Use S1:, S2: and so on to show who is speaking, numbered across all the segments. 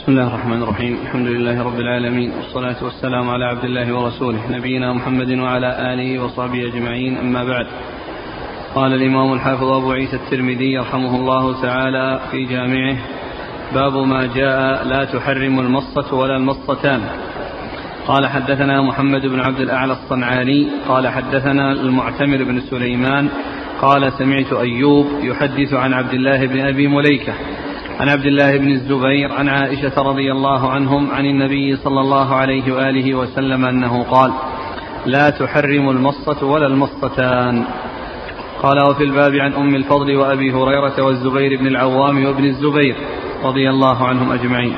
S1: بسم الله الرحمن الرحيم. الحمد لله رب العالمين والصلاة والسلام على عبد الله ورسوله نبينا محمد وعلى آله وصحبه أجمعين. أما بعد قال الإمام الحافظ أبو عيسى الترمذي رحمه الله تعالى في جامعه باب ما جاء لا تحرم المصة ولا المصتان. قال حدثنا محمد بن عبد الأعلى الصنعاني قال حدثنا المعتمر بن سليمان قال سمعت أيوب يحدث عن عبد الله بن أبي مليكة عن عبد الله بن الزبير عن عائشة رضي الله عنهم عن النبي صلى الله عليه وآله وسلم أنه قال لا تحرم المصة ولا المصتان. قال وفي الباب عن أم الفضل وأبي هريرة والزبير بن العوام وابن الزبير رضي الله عنهم أجمعين.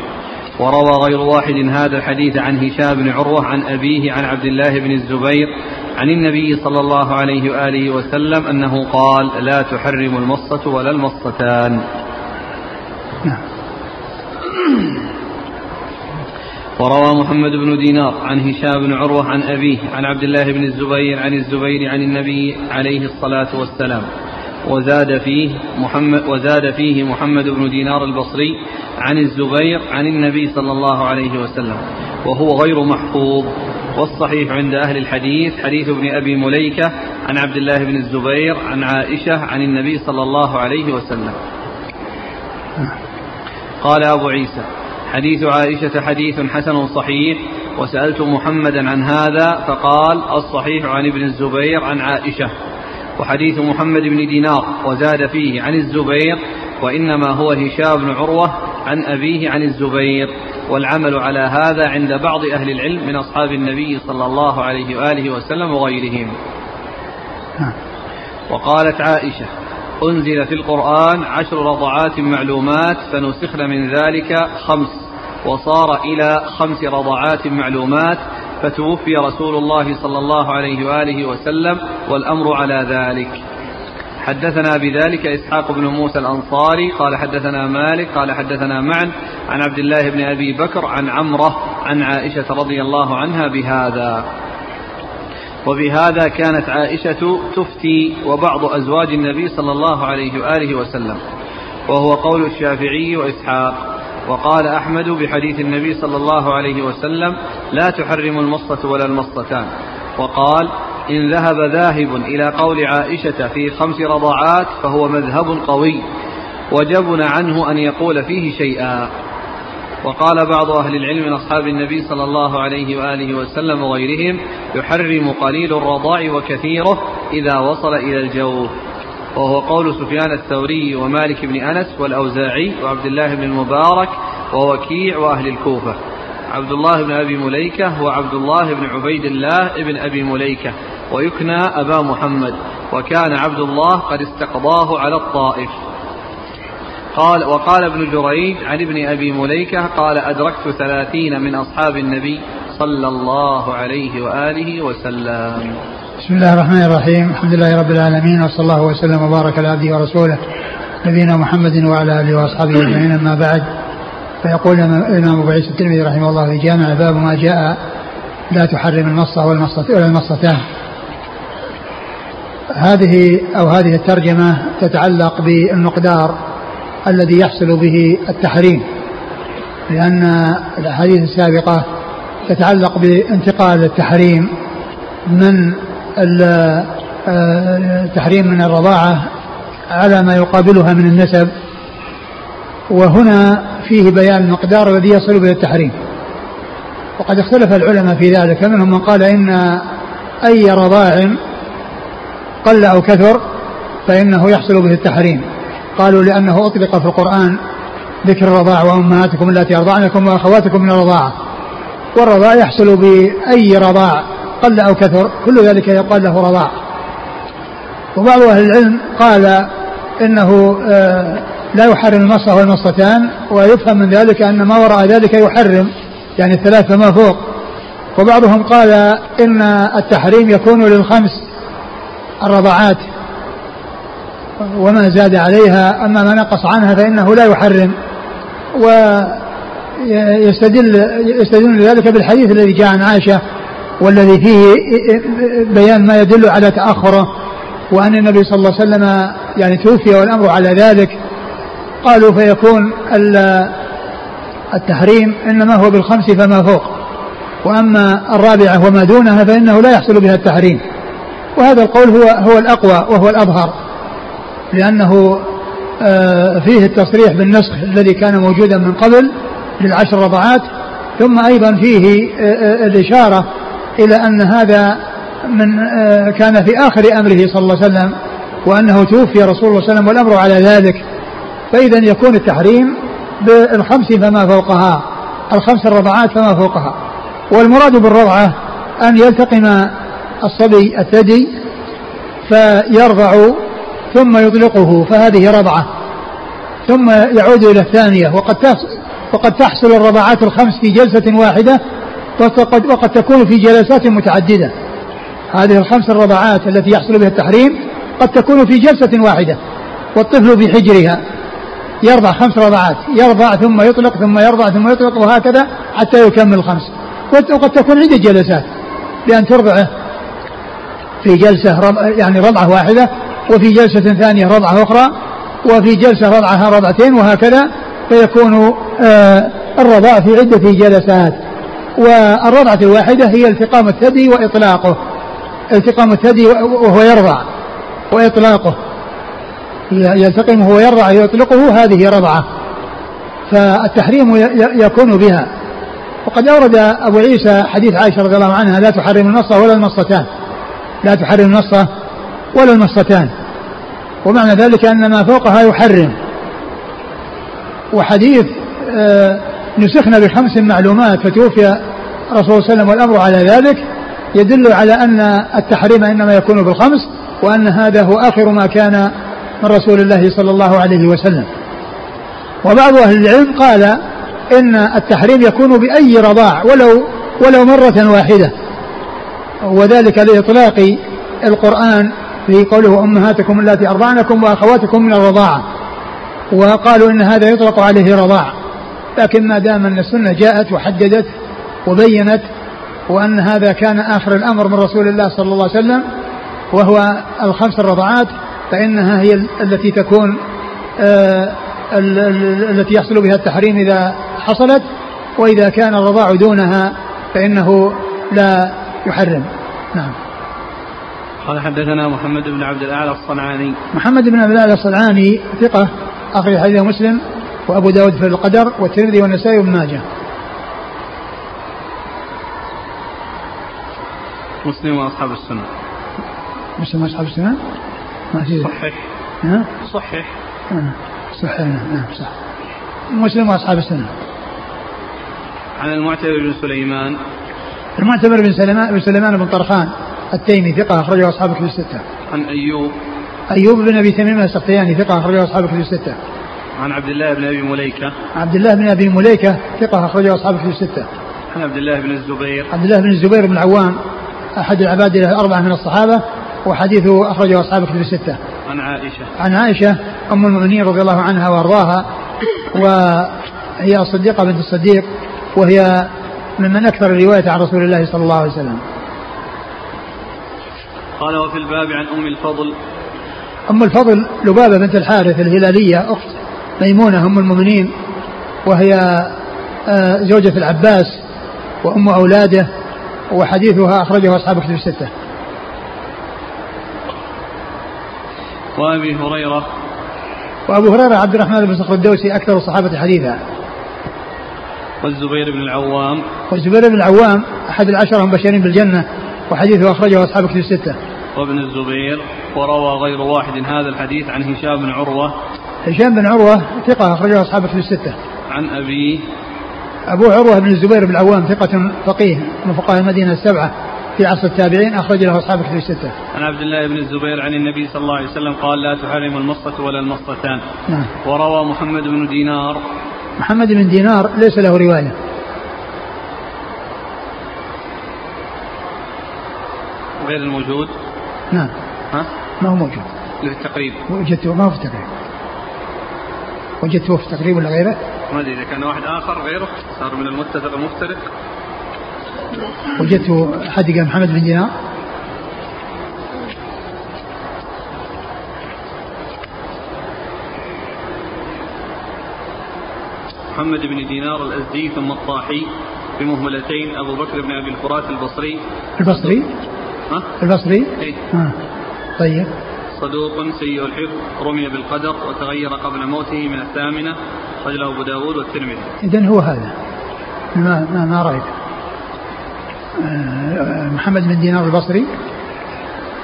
S1: وروى غير واحد هذا الحديث عن هشام بن عروة عن أبيه عن عبد الله بن الزبير عن النبي صلى الله عليه وآله وسلم أنه قال لا تحرم المصة ولا المصتان. نعم. وروى محمد بن دينار عن هشام بن عروة عن أبيه عن عبد الله بن الزبير عن الزبير عن النبي عليه الصلاة والسلام. وزاد فيه محمد وزاد فيه محمد بن دينار البصري عن الزبير عن النبي صلى الله عليه وسلم. وهو غير محفوظ. والصحيح عند أهل الحديث حديث ابن أبي مليكة عن عبد الله بن الزبير عن عائشة عن النبي صلى الله عليه وسلم. قال أبو عيسى حديث عائشة حديث حسن صحيح وسألت محمدا عن هذا فقال الصحيح عن ابن الزبير عن عائشة وحديث محمد بن دينار وزاد فيه عن الزبير وإنما هو هشام بن عروة عن أبيه عن الزبير والعمل على هذا عند بعض أهل العلم من أصحاب النبي صلى الله عليه وآله وسلم وغيرهم. وقالت عائشة أنزل في القرآن عشر رضعات معلومات فنسخن من ذلك خمس وصار إلى خمس رضعات معلومات فتوفي رسول الله صلى الله عليه وآله وسلم والأمر على ذلك. حدثنا بذلك إسحاق بن موسى الأنصاري قال حدثنا مالك قال حدثنا معا عن عبد الله بن أبي بكر عن عمرة عن عائشة رضي الله عنها بهذا. وبهذا كانت عائشة تفتي وبعض أزواج النبي صلى الله عليه وآله وسلم وهو قول الشافعي وإسحاق وقال أحمد بحديث النبي صلى الله عليه وسلم لا تحرم المصة ولا المصتان وقال إن ذهب ذاهب إلى قول عائشة في خمس رضعات فهو مذهب قوي وجبن عنه أن يقول فيه شيئا وقال بعض أهل العلم من أصحاب النبي صلى الله عليه وآله وسلم وغيرهم يحرم قليل الرضاع وكثيره إذا وصل إلى الجوف. وهو قول سفيان الثوري ومالك بن أنس والأوزاعي وعبد الله بن المبارك ووكيع وأهل الكوفة. عبد الله بن أبي مليكة هو عبد الله بن عبيد الله بن أبي مليكة. ويكنى أبا محمد. وكان عبد الله قد استقضاه على الطائف. قال وقال ابن جريج عن ابن أبي مليكة قال أدركت ثلاثين من أصحاب النبي صلى الله عليه وآله وسلم.
S2: بسم الله الرحمن الرحيم. الحمد لله رب العالمين وصلى الله وسلم وبارك على عبده ورسوله نبينا محمد وعلى آله وأصحابه أجمعين. أما بعد فيقول الإمام أبو عيسى الترمذي رحمه الله في جامع باب ما جاء لا تحرم المصة ولا المصتان هذه أو هذه الترجمة تتعلق بالمقدار الذي يحصل به التحريم لأن الأحاديث السابقة تتعلق بانتقال التحريم من التحريم من الرضاعة على ما يقابلها من النسب وهنا فيه بيان المقدار الذي يصل به التحريم. وقد اختلف العلماء في ذلك منهم من قال إن أي رضاع قل أو كثر فإنه يحصل به التحريم. قالوا لأنه أطلق في القرآن ذكر الرضاع وأمهاتكم التي أرضعنكم وأخواتكم من الرضاعة والرضاع يحصل بأي رضاع قل أو كثر كل ذلك يقال له رضاع. وبعض أهل العلم قال إنه آه، لا يحرم المصة والمصتان ويفهم من ذلك أن ما وراء ذلك يحرم يعني الثلاث فما فوق. وبعضهم قال إن التحريم يكون للخمس الرضعات وما زاد عليها أما ما نقص عنها فإنه لا يحرم ويستدل يستدل ذلك بالحديث الذي جاء عن عائشة والذي فيه بيان ما يدل على تأخره وأن النبي صلى الله عليه وسلم يعني توفي والأمر على ذلك. قالوا فيكون التحريم إنما هو بالخمس فما فوق وأما الرابعة وما دونها فإنه لا يحصل بها التحريم. وهذا القول هو هو الأقوى وهو الأظهر. لأنه آه، فيه التصريح بالنسخ الذي كان موجودا من قبل للعشر رضعات ثم أيضا فيه آه، آه، الإشارة إلى أن هذا من كان في آخر أمره صلى الله عليه وسلم وأنه توفي رسول الله صلى الله عليه وسلم والأمر على ذلك. فإذا يكون التحريم بالخمس فما فوقها الخمس الرضعات فما فوقها. والمراد بالرضعة أن يلتقم الصبي الثدي فيرضع ثم يطلقه فهذه رضعة. ثم يعود إلى الثانية. وقد وقد تحصل الرضعات الخمس في جلسة واحدة وقد, وقد تكون في جلسات متعددة. هذه الخمس الرضعات التي يحصل بها التحريم قد تكون في جلسة واحدة والطفل في حجرها. يرضع خمس رضعات يرضع ثم يطلق ثم يرضع ثم يطلق وهكذا حتى يكمل الخمس وقد تكون عدة جلسات بأن ترضعه. في جلسة يعني رضعة واحدة وفي جلسة ثانية رضعة أخرى وفي جلسة رضعها رضعتين وهكذا فيكون آه الرضاع في عدة جلسات. والرضعة الواحدة هي التقام الثدي وإطلاقه. التقام الثدي وهو يرضع وإطلاقه. يلتقم وهو يرضع يطلقه هذه رضعة. فالتحريم يكون بها. وقد أورد أبو عيسى حديث عائشة رضي الله عنها لا تحرم النصة ولا المصتان لا تحرم النصة ولا المصتان ومعنى ذلك أن ما فوقها يحرم. وحديث آه، نسخنا بخمس معلومات فتوفي رسول الله صلى الله عليه وسلم والأمر على ذلك يدل على أن التحريم إنما يكون بالخمس وأن هذا هو آخر ما كان من رسول الله صلى الله عليه وسلم. وبعض أهل العلم قال إن التحريم يكون بأي رضاع ولو ولو مرة واحدة. وذلك لإطلاق القرآن في قوله أمهاتكم التي أرضعنكم وأخواتكم من الرضاعة. وقالوا إن هذا يطلق عليه رضاع. لكن ما دام أن السنة جاءت وحددت وبينت وأن هذا كان آخر الأمر من رسول الله صلى الله عليه وسلم وهو الخمس الرضعات فإنها هي التي تكون آه التي يحصل بها التحريم إذا حصلت. وإذا كان الرضاع دونها فإنه لا يحرم. نعم.
S1: قال حدثنا محمد بن عبد الأعلى الصنعاني.
S2: محمد بن عبد الأعلى الصنعاني ثقة أخرج حديث مسلم وأبو داود في القدر والترمذي والنسائي وابن ماجه.
S1: مسلم وأصحاب السنة.
S2: مسلم وأصحاب السنة؟ ما في
S1: صحح
S2: ها؟
S1: صحح
S2: صحيح. نعم. صح. مسلم وأصحاب السنة.
S1: عن المعتمر بن سليمان
S2: المعتمر بن سليمان بن سليمان بن طرخان التيمي ثقة أخرجه أصحاب كتب الستة.
S1: عن أيوب
S2: أيوب بن أبي تميم السختياني ثقة أخرجه أصحاب كتب الستة.
S1: عن عبد الله بن أبي مليكة.
S2: عبد الله بن أبي مليكة ثقة أخرجه أصحاب كتب الستة.
S1: عن عبد الله بن الزبير.
S2: عبد الله بن الزبير بن العوام أحد العباد الأربعة من الصحابة وحديثه أخرجه أصحاب كتب الستة.
S1: عن عائشة.
S2: عن عائشة أم المؤمنين رضي الله عنها وأرضاها وهي الصديقة بنت الصديق وهي ممن أكثر الرواية عن رسول الله صلى الله عليه وسلم.
S1: قال وفي الباب عن أم الفضل.
S2: أم الفضل لبابة بنت الحارث الهلالية أخت ميمونة أم المؤمنين وهي آه، زوجة العباس وأم أولاده وحديثها أخرجه أصحاب كتب الستة.
S1: وأبي هريرة.
S2: وأبو هريرة عبد الرحمن بن صخر الدوسي أكثر الصحابة حديثا.
S1: والزبير بن العوام
S2: والزبير بن العوام أحد العشرة المبشرين بالجنة وحديثه أخرجه أصحاب كتب الستة.
S1: وابن الزبير وروى غير واحد هذا الحديث عن هشام بن عروة.
S2: هشام بن عروة ثقة أخرجه أصحاب كتب الستة.
S1: عن أبيه
S2: أبو عروة بن الزبير بن العوام ثقة فقيه من فقهاء المدينة السبعة في عصر التابعين أخرج له أصحاب كتب الستة.
S1: عن عبد الله بن الزبير عن النبي صلى الله عليه وسلم قال لا تحرم المصة ولا المصتان.
S2: نعم.
S1: وروى محمد بن دينار.
S2: محمد بن دينار ليس له رواية.
S1: غير الموجود؟
S2: نعم.
S1: ها؟
S2: ما هو موجود.
S1: للتقريب
S2: وجدته ما هو في التقريب. وجدته في التقريب ولا غيره؟
S1: ما أدري إذا كان واحد آخر غيره صار من المتفق المفترق.
S2: وجدته حد قال محمد بن دينار.
S1: محمد بن دينار الأزدي ثم الطاحي بمهملتين أبو بكر بن أبي الفرات البصري.
S2: البصري؟
S1: ها؟
S2: البصري؟
S1: إيه؟
S2: آه. طيب.
S1: صدوق سيء الحفظ رمي بالقدر وتغير قبل موته من الثامنة رجله أبو داود والترمذي.
S2: إذن هو هذا. ما ما, ما رأيت. آه، محمد بن دينار البصري؟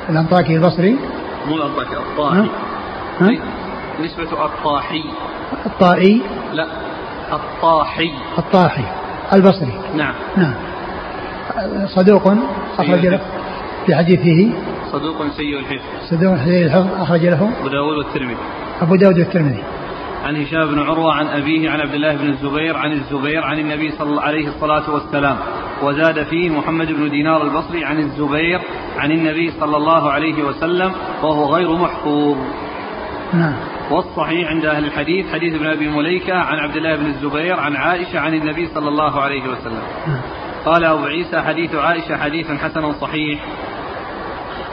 S2: الأنطاكي البصري؟
S1: مو الأنطاكي الطاحي.
S2: ها؟
S1: أي نسبة الطاحي.
S2: الطائي
S1: لا. الطاحي.
S2: الطاحي البصري.
S1: نعم.
S2: نعم. صدوق أخرج له في حديثه.
S1: صدوق سيء الحفظ.
S2: صدوق حديث الحفظ أخرج له.
S1: أبو داود والترمذي.
S2: أبو داود والترمذي.
S1: عن هشام بن عروة عن أبيه عن عبد الله بن الزبير عن الزبير عن النبي صلى الله عليه الصلاة والسلام. وزاد فيه محمد بن دينار البصري عن الزبير عن النبي صلى الله عليه وسلم وهو غير محفوظ.
S2: نعم.
S1: والصحيح عند أهل الحديث حديث ابن أبي مليكة عن عبد الله بن الزبير عن عائشة عن النبي صلى الله عليه وسلم. قال أبو عيسى حديث عائشة حديث حسن صحيح.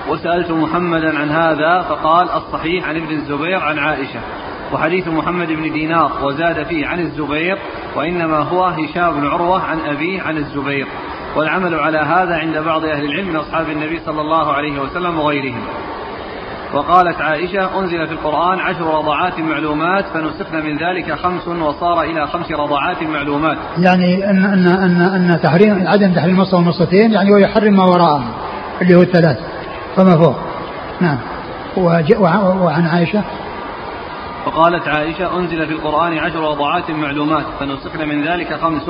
S1: وسألت محمدا عن هذا فقال الصحيح عن ابن الزبير عن عائشة. وحديث محمد بن دينار وزاد فيه عن الزبير وإنما هو هشام بن عروة عن أبيه عن الزبير. والعمل على هذا عند بعض أهل العلم من أصحاب النبي صلى الله عليه وسلم وغيرهم. وقالت عائشة أنزل في القرآن عشر رضعات معلومات فنسخن من ذلك خمس وصار إلى خمس رضعات معلومات.
S2: يعني أن أن أن أن تحريم عدم تحريم مصة والمصتين يعني ويحرم ما وراءه اللي هو الثلاث. فما فوق. نعم. وعن عائشة؟
S1: وقالت عائشة أنزل في القرآن عشر رضعات معلومات فنسخن من ذلك خمس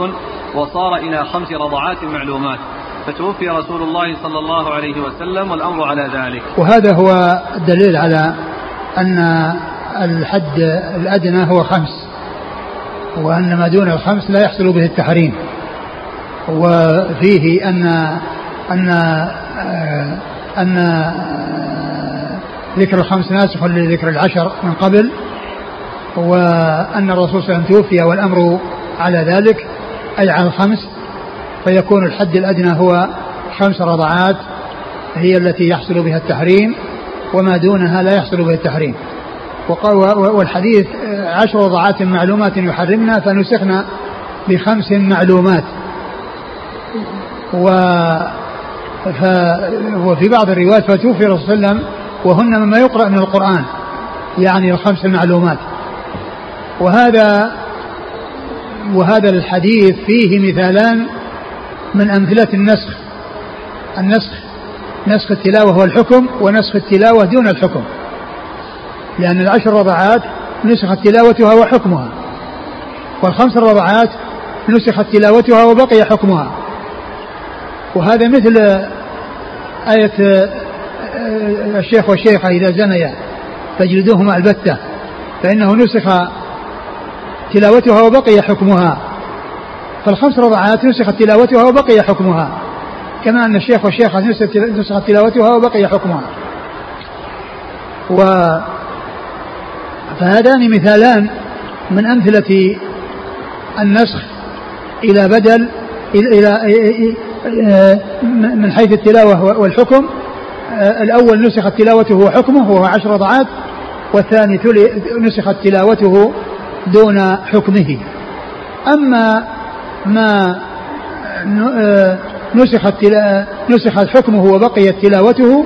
S1: وصار إلى خمس رضعات معلومات. فتوفي رسول الله صلى الله عليه وسلم والأمر على ذلك.
S2: وهذا هو الدليل على أن الحد الأدنى هو خمس وأن ما دون الخمس لا يحصل به التحريم. وفيه أن أن آه، أن آه، ذكر الخمس ناسخ لذكر العشر من قبل وأن الرسول صلى الله عليه وسلم توفي والأمر على ذلك أي على الخمس فيكون الحد الأدنى هو خمس رضعات هي التي يحصل بها التحريم وما دونها لا يحصل به التحريم. والحديث آه، عشر رضعات معلومات يحرمنا فنسخنا بخمس معلومات. و ف... وفي بعض الروايات فتوفي صلى الله عليه وسلم وهن مما يقرأ من القرآن يعني الخمس المعلومات وهذا وهذا الحديث فيه مثالان من أمثلة النسخ. النسخ نسخ التلاوة هو الحكم ونسخ التلاوة دون الحكم. لأن العشر رضعات نسخت تلاوتها وحكمها والخمس رضعات نسخت تلاوتها وبقي حكمها. وهذا مثل آية الشيخ والشيخة إذا زنيا فاجلدوهما البتة فإنه نسخ تلاوتها وبقي حكمها. فالخمس رضعات نسخت تلاوتها وبقي حكمها. كما أن الشيخ والشيخة نسخت تلاوتها وبقي حكمها. و فهذان مثالان من أمثلة النسخ إلى بدل إلى من حيث التلاوة والحكم. الأول نسخت تلاوته وحكمه وهو عشر رضعات والثاني نسخت تلاوته دون حكمه. أما ما ن- نسخت نسخت حكمه وبقيت تلاوته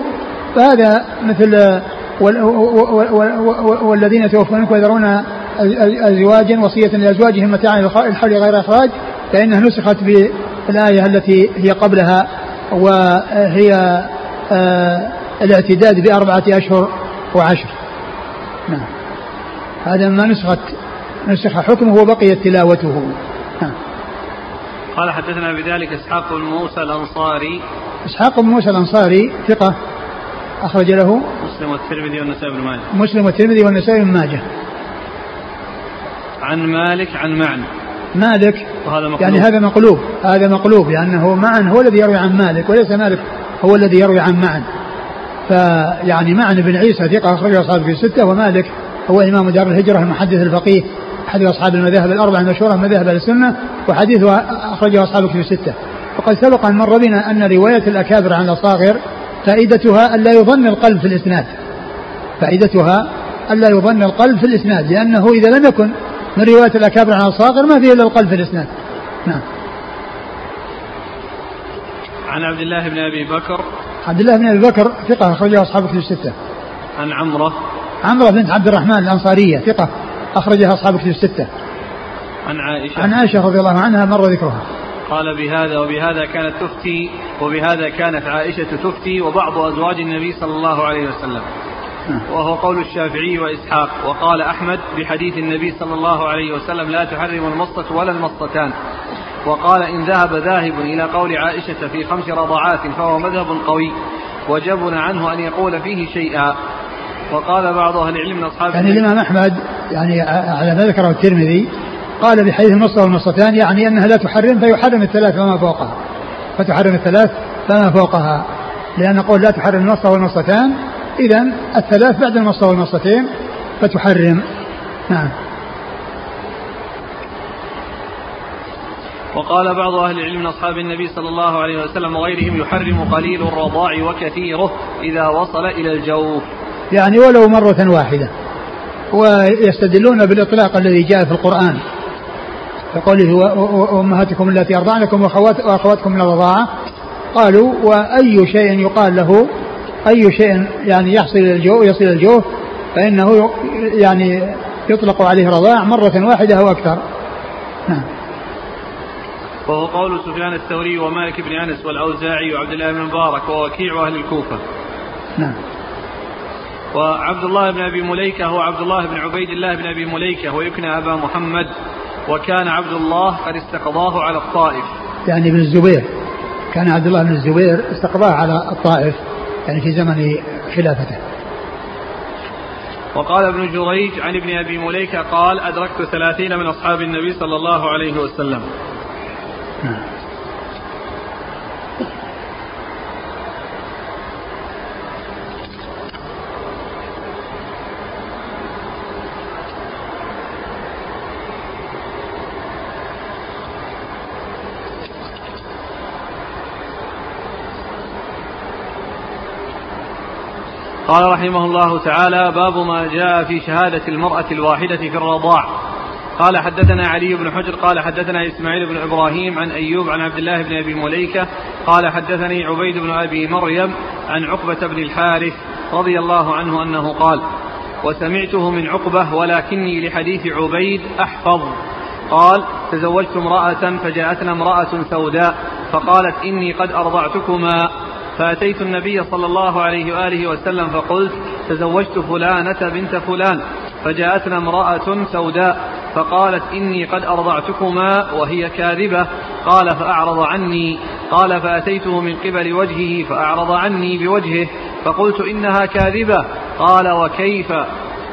S2: فهذا مثل و- والذين يتوفون منكم يذرون أزواجا وصية لأزواجهم متاعا الحول غير إخراج فإنها نسخت بالآية التي هي قبلها وهي آه، الاعتداد بأربعة أشهر وعشر نعم هذا ما نسخت نسخ حكمه وبقيت تلاوته.
S1: قال حدثنا بذلك إسحاق بن موسى الأنصاري.
S2: إسحاق بن موسى الأنصاري ثقة أخرج له
S1: مسلم والترمذي والنسائي بن ماجه.
S2: مسلم والترمذي والنسائي بن ماجه.
S1: عن مالك عن معن.
S2: مالك
S1: وهذا مقلوب.
S2: يعني هذا مقلوب هذا مقلوب لأنه معن هو الذي يروي عن مالك وليس مالك هو الذي يروي عن معن. فيعني معن بن عيسى ثقة أخرجه اصحابه في الستة ومالك هو إمام دار الهجرة المحدث الفقيه. احد أصحاب المذاهب الأربعة المشهورة من مذاهب أهل السنة وحديثه أخرجه اصحابه في الستة. وقد سبق أن مر بنا أن رواية الأكابر عن الأصاغر فائدتها الا يظن القلب في الإسناد. فائدتها الا يظن القلب في الإسناد لأنه إذا لم يكن من رواية الأكابر عن الصاغر ما فيه إلا القلب في الإسناد. نعم.
S1: عن عبد الله بن أبي بكر.
S2: عبد الله بن أبي بكر ثقة أخرجها أصحاب كتب الستة.
S1: عن عمرة.
S2: عمرة بنت عبد الرحمن الأنصارية ثقة. أخرجها أصحاب كتب الستة.
S1: عن عائشة.
S2: عن عائشة رضي الله عنها مر ذكرها.
S1: قال بهذا وبهذا كانت تفتي وبهذا كانت عائشة تفتي وبعض أزواج النبي صلى الله عليه وسلم.
S2: نعم.
S1: وهو قول الشافعي وإسحاق. وقال أحمد بحديث النبي صلى الله عليه وسلم لا تحرم المصة ولا المصتان وقال إن ذهب ذاهب إلى قول عائشة في خمس رضعات فهو مذهب قوي. وجبن عنه أن يقول فيه شيئا. وقال بعض أهل العلم من أصحاب
S2: يعني الإمام أحمد يعني على ما ذكره الترمذي قال بحديث المصة والمصتان يعني أنها لا تحرم فيحرم الثلاث فما فوقها. فتحرم الثلاث فما فوقها. لأن قول لا تحرم المصة والمصتان إذا الثلاث بعد المصة والمصتين فتحرم. نعم.
S1: وقال بعض أهل العلم من أصحاب النبي صلى الله عليه وسلم وغيرهم يحرم قليل الرضاع وكثيره إذا وصل إلى الجوف.
S2: يعني ولو مرة واحدة. ويستدلون بالإطلاق الذي جاء في القرآن. كقوله وأمهاتكم التي أرضعنكم وأخواتكم من الرضاعة. قالوا وأي شيء يقال له أي شيء يعني يحصل إلى الجو يصل الجوف فإنه يعني يطلق عليه رضاع مرة واحدة أو أكثر. نعم.
S1: وهو قول سفيان الثوري ومالك بن أنس والأوزاعي وعبد الله بن مبارك ووكيع أهل الكوفة.
S2: نعم.
S1: وعبد الله بن أبي مليكة هو عبد الله بن عبيد الله بن أبي مليكة ويكنى أبا محمد وكان عبد الله قد استقضاه على الطائف.
S2: يعني ابن الزبير كان عبد الله بن الزبير استقضاه على الطائف يعني في زمن خلافته.
S1: وقال ابن جريج عن ابن أبي مليكة قال أدركت ثلاثين من أصحاب النبي صلى الله عليه وسلم. قال رحمه الله تعالى باب ما جاء في شهادة المرأة الواحدة في الرضاع. قال حدثنا علي بن حجر قال حدثنا إسماعيل بن إبراهيم عن أيوب عن عبد الله بن أبي مليكة قال حدثني عبيد بن أبي مريم عن عقبة بن الحارث رضي الله عنه أنه قال وسمعته من عقبة ولكني لحديث عبيد أحفظ. قال تزوجت امرأة فجاءتنا امرأة سوداء فقالت إني قد أرضعتكما. فأتيت النبي صلى الله عليه وآله وسلم فقلت تزوجت فلانة بنت فلان. فجاءتنا امرأة سوداء فقالت إني قد أرضعتكما وهي كاذبة. قال فأعرض عني. قال فأتيته من قبل وجهه فأعرض عني بوجهه. فقلت إنها كاذبة. قال وكيف؟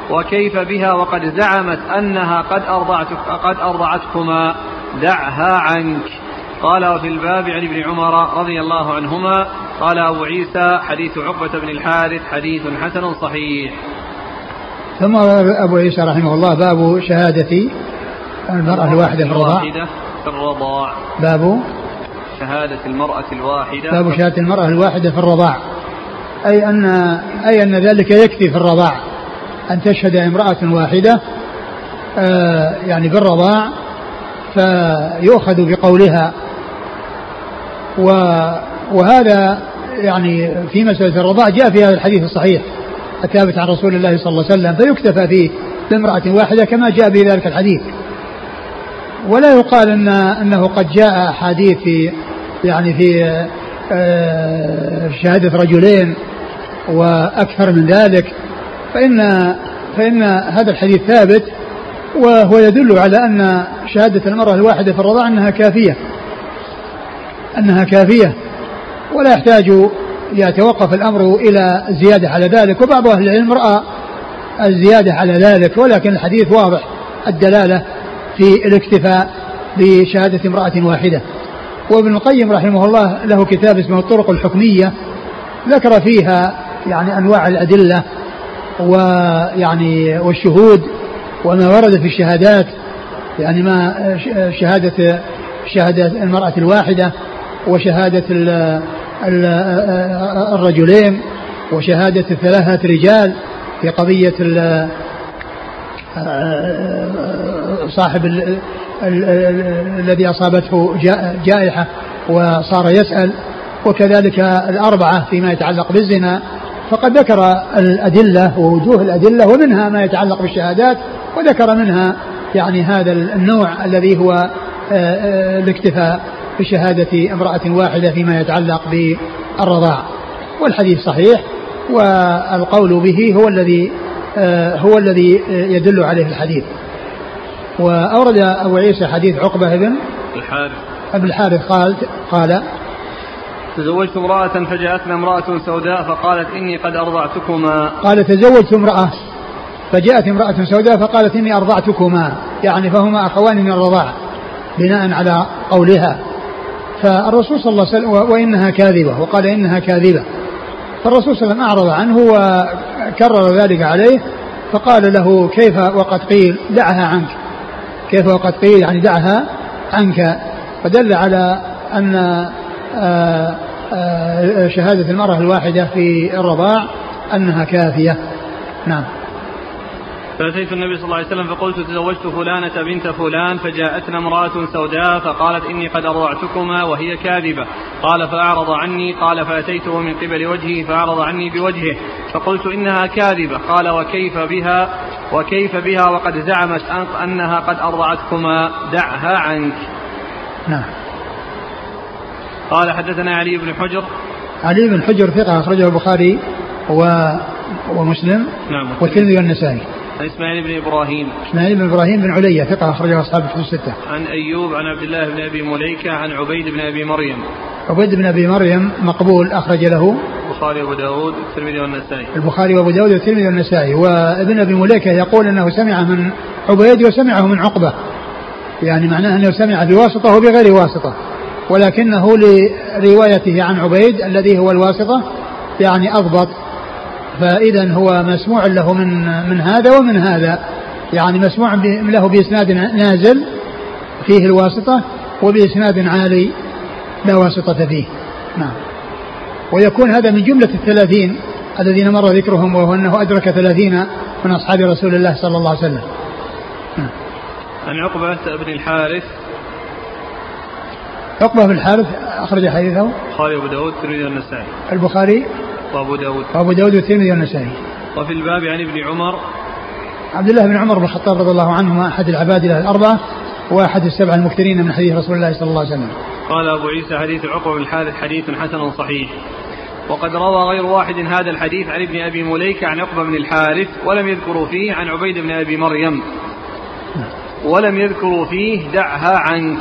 S1: وكيف بها؟ وقد زعمت أنها قد أرضعتك قد أرضعتكما. دعها عنك. قال وفي الباب عن ابن عمر رضي الله عنهما قال أبو عيسى حديث عقبة بن الحارث حديث حسن صحيح.
S2: ثم أبو عيسى رحمه الله باب شهادة المرأة الواحدة في الرضاع.
S1: في الرضاع.
S2: باب
S1: شهادة المرأة الواحدة.
S2: باب شهادة المرأة الواحدة في الرضاع. أي أن أي أن ذلك يكفي في الرضاع. أن تشهد امرأة واحدة آه يعني في الرضاع فيؤخذ بقولها وهذا يعني في مسألة الرضاع جاء في هذا الحديث الصحيح الثابت عن رسول الله صلى الله عليه وسلم فيكتفى فيه بامرأة واحدة كما جاء في ذلك الحديث. ولا يقال ان إنه قد جاء أحاديث في يعني في آه، شهادة رجلين وأكثر من ذلك فان فإن هذا الحديث ثابت وهو يدل على أن شهادة المرأة الواحدة في الرضاعة إنها كافية. أنها كافية ولا يحتاج يتوقف الأمر إلى الزيادة على ذلك وبعض أهل العلم رأى الزيادة على ذلك ولكن الحديث واضح الدلالة في الاكتفاء بشهادة امرأة واحدة. وابن القيم رحمه الله له كتاب اسمه الطرق الحكمية ذكر فيها يعني أنواع الأدلة ويعني والشهود وما ورد في الشهادات يعني ما شهادة شهادة المرأة الواحدة وشهادة الرجلين وشهادة الثلاثة رجال في قضية صاحب ال ال ال الذي أصابته جائحة وصار يسأل وكذلك الأربعة فيما يتعلق بالزنا. فقد ذكر الأدلة ووجوه الأدلة ومنها ما يتعلق بالشهادات وذكر منها يعني هذا النوع الذي هو آه، آه، الاكتفاء. بشهادة امرأة واحدة فيما يتعلق بالرضاع. والحديث صحيح والقول به هو الذي آه، هو الذي يدل عليه الحديث. وأورد أبو عيسى حديث عقبة بن
S1: الحارث.
S2: ابن الحارث قال قال
S1: تزوجت امرأة فجاءتنا امرأة سوداء فقالت إني قد أرضعتكما.
S2: قال تزوجت امرأة فجاءت امرأة سوداء فقالت إني أرضعتكما. يعني فهما أخوان من الرضاعة بناء على قولها. فالرسول صلى الله عليه وسلم وإنها كاذبة وقال إنها كاذبة. فالرسول صلى الله عليه وسلم أعرض عنه وكرر ذلك عليه فقال له كيف وقد قيل دعها عنك؟ كيف وقد قيل؟ يعني دعها عنك. فدل على أن آه، آه، شهادة المرأة الواحدة في الرضاع أنها كافية. نعم.
S1: فأتيت النبي صلى الله عليه وسلم فقلت تزوجت فلانة بنت فلان فجاءتنا امرأة سوداء فقالت إني قد أرضعتكما وهي كاذبة. قال فأعرض عني قال فأتيته من قبل وجهه فأعرض عني بوجهه. فقلت إنها كاذبة. قال وكيف بها؟ وكيف بها؟ وقد زعمت أنها قد أرضعتكما. دعها عنك.
S2: نعم.
S1: قال حدثنا علي بن حجر.
S2: علي بن حجر ثقة أخرجه البخاري و... ومسلم
S1: نعم.
S2: والترمذي والنسائي.
S1: عن إسماعيل بن إبراهيم.
S2: إسماعيل بن إبراهيم بن عليا ثقة أخرجه أصحاب الكتب الستة.
S1: عن أيوب عن عبد الله بن أبي مليكة عن عبيد بن أبي مريم.
S2: عبيد بن أبي مريم مقبول أخرج له.
S1: البخاري وأبو داود والترمذي والنسائي.
S2: البخاري وأبو داود والترمذي والنسائي. وابن أبي مليكة يقول أنه سمع من عبيد وسمعه من عقبة. يعني معناه أنه سمع بواسطة وبغير واسطة. ولكنه لروايته عن عبيد الذي هو الواسطة يعني أضبط فإذا هو مسموع له من من هذا ومن هذا. يعني مسموع له بإسناد نازل فيه الواسطة وبإسناد عالي لا واسطة فيه. نعم. ويكون هذا من جملة الثلاثين الذين مر ذكرهم وهو أنه أدرك ثلاثين من أصحاب رسول الله صلى الله عليه وسلم.
S1: نعم. عن عقبة بن الحارث.
S2: عقبة بن الحارث أخرج حديثه.
S1: البخاري وأبو داود والترمذي والنسائي.
S2: البخاري
S1: وأبو داود.
S2: وأبو داود والترمذي والنسائي.
S1: وفي الباب عن ابن عمر.
S2: عبد الله بن عمر بن الخطاب رضي الله عنهما أحد العباد الأربعة وأحد السبعة المكثرين من حديث رسول الله صلى الله عليه وسلم.
S1: قال أبو عيسى حديث عقبة بن الحارث حديث حسن صحيح. وقد روى غير واحد هذا الحديث عن ابن أبي مليكة عن عقبة بن الحارث ولم يذكروا فيه عن عبيد بن أبي مريم. ولم يذكروا فيه دعها عنك.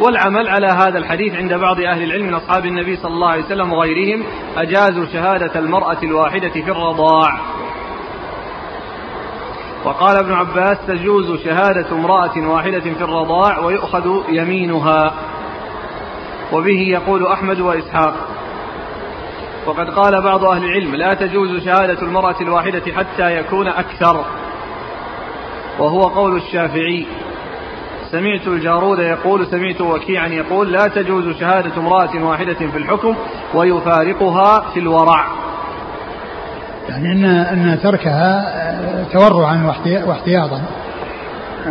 S1: والعمل على هذا الحديث عند بعض أهل العلم من أصحاب النبي صلى الله عليه وسلم وغيرهم أجازوا شهادة المرأة الواحدة في الرضاع. وقال ابن عباس تجوز شهادة امرأة واحدة في الرضاع ويؤخذ يمينها. وبه يقول أحمد وإسحاق. وقد قال بعض أهل العلم لا تجوز شهادة المرأة الواحدة حتى يكون أكثر. وهو قول الشافعي. سمعت الجارود يقول سمعت وكيعا يقول لا تجوز شهادة امرأة واحدة في الحكم ويفارقها في الورع.
S2: يعني أن أن تركها آه، تورعا واحتياطا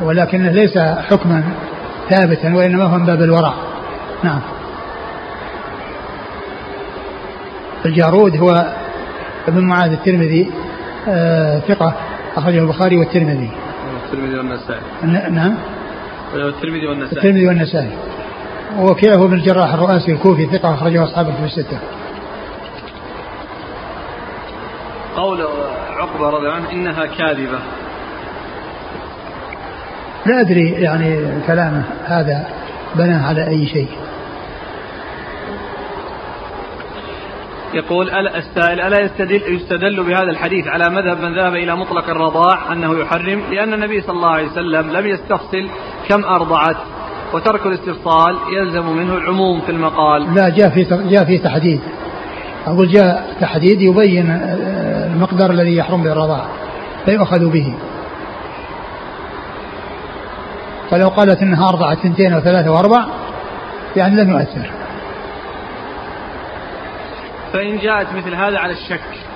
S2: ولكنه ليس حكما ثابتا وإنما هو من باب الورع. نعم. الجارود هو ابن معاذ الترمذي آه ثقة أخرجه البخاري والترمذي.
S1: الترمذي والنسائي.
S2: نعم.
S1: الترمذي والنسائي.
S2: الترمذي والنسائي. هو ابن الجراح الرؤاسي الكوفي ثقة أخرجه أصحابه في الستة.
S1: قول عقبة رضي الله عنه إنها كاذبة.
S2: لا أدري يعني كلامه هذا بناه على أي شيء.
S1: يقول ألا السائل ألا يستدل, يستدل بهذا الحديث على مذهب من ذهب إلى مطلق الرضاع أنه يحرم؟ لأن النبي صلى الله عليه وسلم لم يستفصل كم أرضعت؟ وترك الاستفصال يلزم منه العموم في المقال.
S2: لا جاء في جاء في تحديد. أقول جاء تحديد يبين آه، المقدار الذي يحرم بالرضاع فيؤخذ به. فلو قالت إنها أرضعت اثنتين أو ثلاثة واربع يعني لم يؤثر.
S1: فإن جاءت مثل هذا على الشك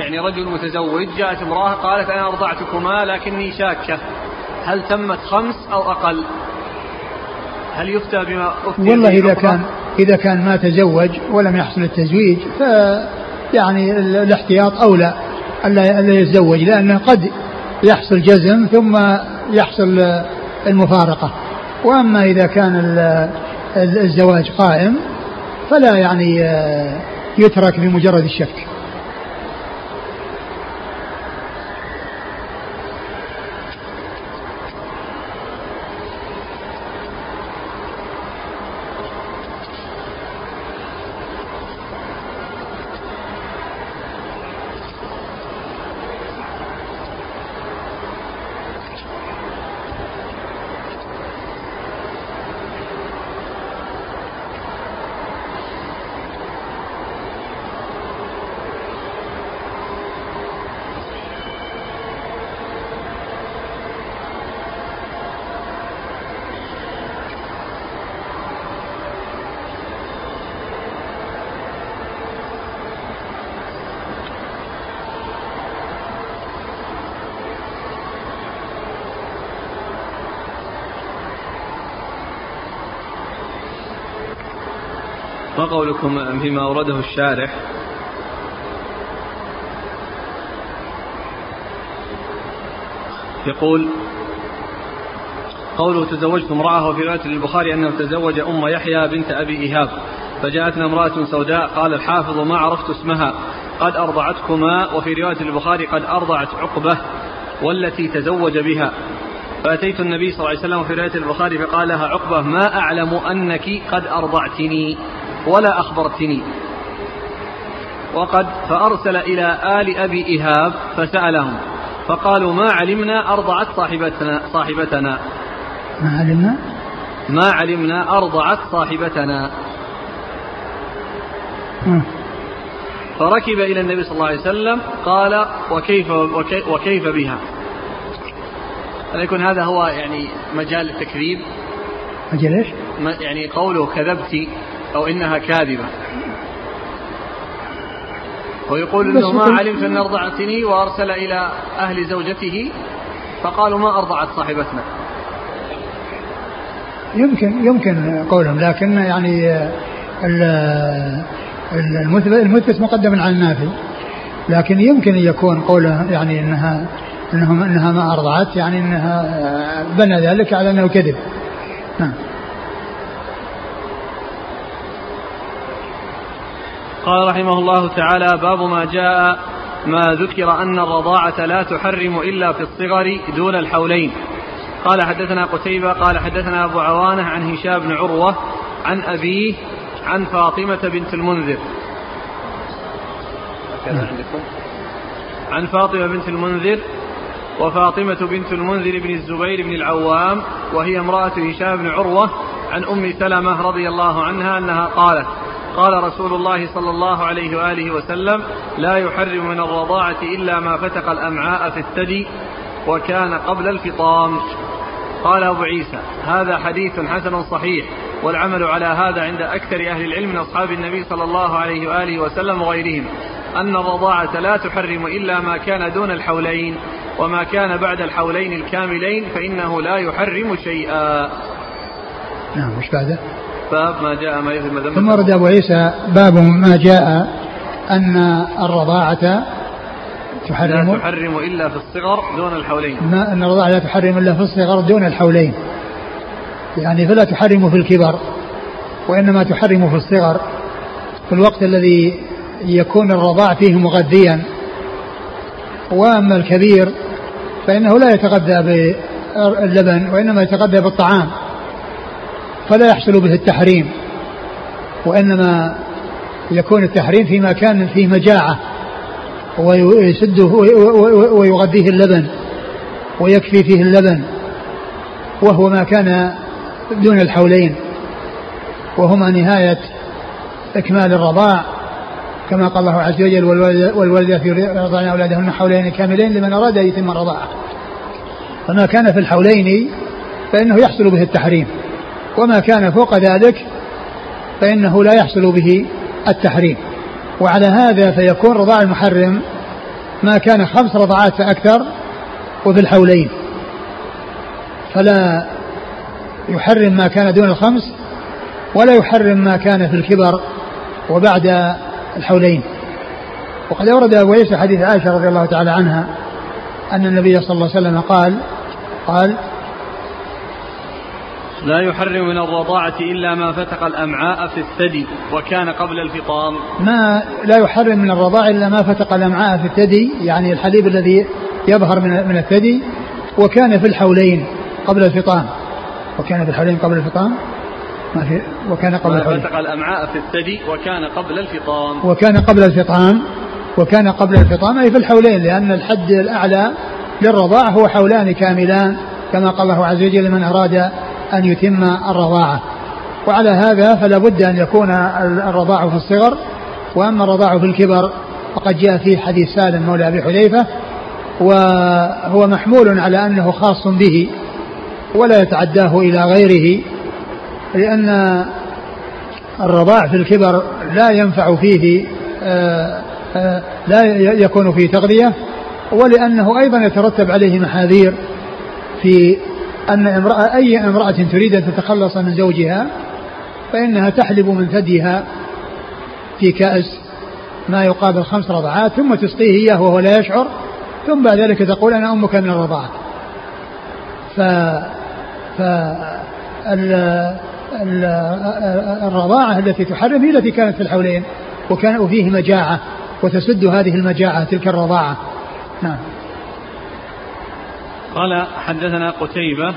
S1: يعني رجل متزوج جاءت امرأة قالت أنا أرضعتكما لكني شاكة. هل تمت خمس أو أقل؟ هل يفتى بما أفتي
S2: والله إذا كان إذا كان ما تزوج ولم يحصل التزويج ف يعني الاحتياط أولى ألا ألا يتزوج لأنه قد يحصل جزم ثم يحصل المفارقة. وأما إذا كان الزواج قائم فلا يعني يترك بمجرد الشك
S1: ما قولكم فيما أورده الشارح. يقول قوله تزوجت امرأة وفي رواية للبخاري أنه تزوج أم يحيى بنت أبي إيهاب فجاءتنا امرأة سوداء قال الحافظ ما عرفت اسمها قد أرضعتكما وفي رواية البخاري قد أرضعت عقبة والتي تزوج بها. فأتيت النبي صلى الله عليه وسلم في رواية البخاري فقال لها عقبة ما أعلم أنك قد أرضعتني؟ ولا أخبرتني وقد فأرسل إلى آل أبي إيهاب فسألهم فقالوا ما علمنا أرضعت صاحبتنا صاحبتنا؟
S2: ما علمنا؟
S1: ما علمنا أرضعت صاحبتنا؟ فركب إلى النبي صلى الله عليه وسلم قال وكيف وكيف بها؟ هل يكون هذا هو يعني مجال التكذيب؟
S2: مجال إيش؟
S1: يعني قوله كذبت أو إنها كاذبة ويقول إنه ما علمت أن ارضعتني وأرسل إلى أهل زوجته فقالوا ما أرضعت صاحبتنا.
S2: يمكن يمكن قولهم لكن يعني المثبت المثبت مقدم على النافي لكن يمكن أن يكون قوله يعني إنها إنهم إنها ما أرضعت يعني إنها بنى ذلك على أنه كذب. نعم.
S1: قال رحمه الله تعالى باب ما جاء ما ذكر أن الرضاعة لا تحرم إلا في الصغر دون الحولين. قال حدثنا قتيبة قال حدثنا أبو عوانة عن هشام بن عروة عن أبيه عن فاطمة بنت المنذر. عن فاطمة بنت المنذر وفاطمة بنت المنذر بن الزبير بن العوام وهي امرأة هشام بن عروة عن أم سلمة رضي الله عنها أنها قالت قال رسول الله صلى الله عليه وآله وسلم لا يحرم من الرضاعة إلا ما فتق الأمعاء في الثدي وكان قبل الفطام قال أبو عيسى هذا حديث حسن صحيح والعمل على هذا عند أكثر أهل العلم من أصحاب النبي صلى الله عليه وآله وسلم وغيرهم أن الرضاعة لا تحرم إلا ما كان دون الحولين وما كان بعد الحولين الكاملين فإنه لا يحرم شيئا
S2: نعم وش بعده؟
S1: باب ما جاء ما يثم ذنب
S2: ثم ورد أبو عيسى باب ما جاء أن الرضاعة
S1: تحرم لا تحرم إلا في الصغر دون الحولين.
S2: ما أن الرضاعة لا تحرم إلا في الصغر دون الحولين. يعني فلا تحرم في الكبر وإنما تحرم في الصغر. في الوقت الذي يكون الرضاع فيه مغذيا. وأما الكبير فإنه لا يتغذى باللبن وإنما يتغذى بالطعام. فلا يحصل به التحريم وإنما يكون التحريم فيما كان فيه مجاعة ويسده ويغذيه اللبن ويكفي فيه اللبن وهو ما كان دون الحولين وهما نهاية إكمال الرضاع كما قال الله عز وجل والوالدة يرضعن أولادهن حولين كاملين لمن أراد أن يتم الرضاعة فما كان في الحولين فإنه يحصل به التحريم. وما كان فوق ذلك فإنه لا يحصل به التحريم. وعلى هذا فيكون رضاع المحرم ما كان خمس رضعات فأكثر وفي الحولين. فلا يحرم ما كان دون الخمس ولا يحرم ما كان في الكبر وبعد الحولين. وقد أورد أبو عيسى حديث عائشة رضي الله تعالى عنها أن النبي صلى الله عليه وسلم قال قال
S1: لا يحرم من الرضاعة إلا ما فتق الأمعاء في الثدي وكان قبل الفطام.
S2: ما لا يحرم من الرضاعة إلا ما فتق الأمعاء في الثدي يعني الحليب الذي يظهر من من الثدي وكان في الحولين قبل الفطام. وكان في الحولين قبل الفطام؟ ما في وكان قبل
S1: ما
S2: الحولين.
S1: فتق الأمعاء في الثدي وكان قبل الفطام.
S2: وكان قبل الفطام وكان قبل الفطام أي في الحولين لأن الحد الأعلى للرضاعة هو حولان كاملان كما قال الله عز وجل لمن أراد أن يتم الرضاعة. وعلى هذا فلا بد أن يكون الرضاع في الصغر وأما الرضاع في الكبر فقد جاء في حديث سالم مولى أبي حذيفة وهو محمول على أنه خاص به ولا يتعداه إلى غيره لأن الرضاع في الكبر لا ينفع فيه آه، آه، لا يكون فيه تغذية ولأنه أيضا يترتب عليه محاذير في أن امرأة أي امرأة تريد أن تتخلص من زوجها فإنها تحلب من ثديها في كأس ما يقابل خمس رضعات ثم تسقيه إياه وهو لا يشعر ثم بعد ذلك تقول أنا أمك من الرضاعة. ف ف الرضاعة التي تحرم هي التي كانت في الحولين وكان فيه مجاعة وتسد هذه المجاعة تلك الرضاعة. نعم.
S1: قال حدثنا قتيبة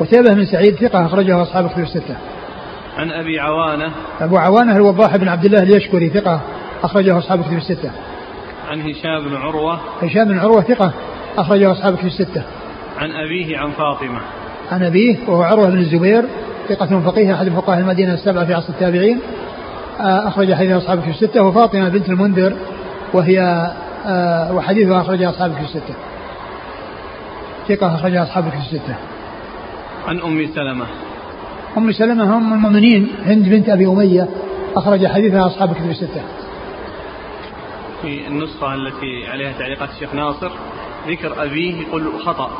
S2: قتيبة من سعيد ثقة أخرجه أصحاب كتب الستة.
S1: عن أبي عوانة
S2: أبو عوانة الوضاح بن عبد الله اليشكري ثقة أخرجه أصحاب كتب الستة.
S1: عن هشام بن عروة
S2: هشام بن عروة ثقة أخرجه أصحاب كتب الستة.
S1: عن أبيه عن فاطمة.
S2: عن أبيه وهو عروة بن الزبير ثقة فقيه أحد فقهاء المدينة السبعة في عصر التابعين آه، أخرج حديث أصحاب كتب الستة وفاطمة بنت المنذر وهي آه، وحديثها أخرجها أصحاب كتب الستة. ثقة أخرجها أصحاب كتب الستة.
S1: عن أم سلمة.
S2: أم سلمة هم المؤمنين هند بنت أبي أمية أخرج حديثها أصحاب كتب الستة.
S1: في النسخة التي عليها تعليقات الشيخ ناصر ذكر أبيه يقول خطأ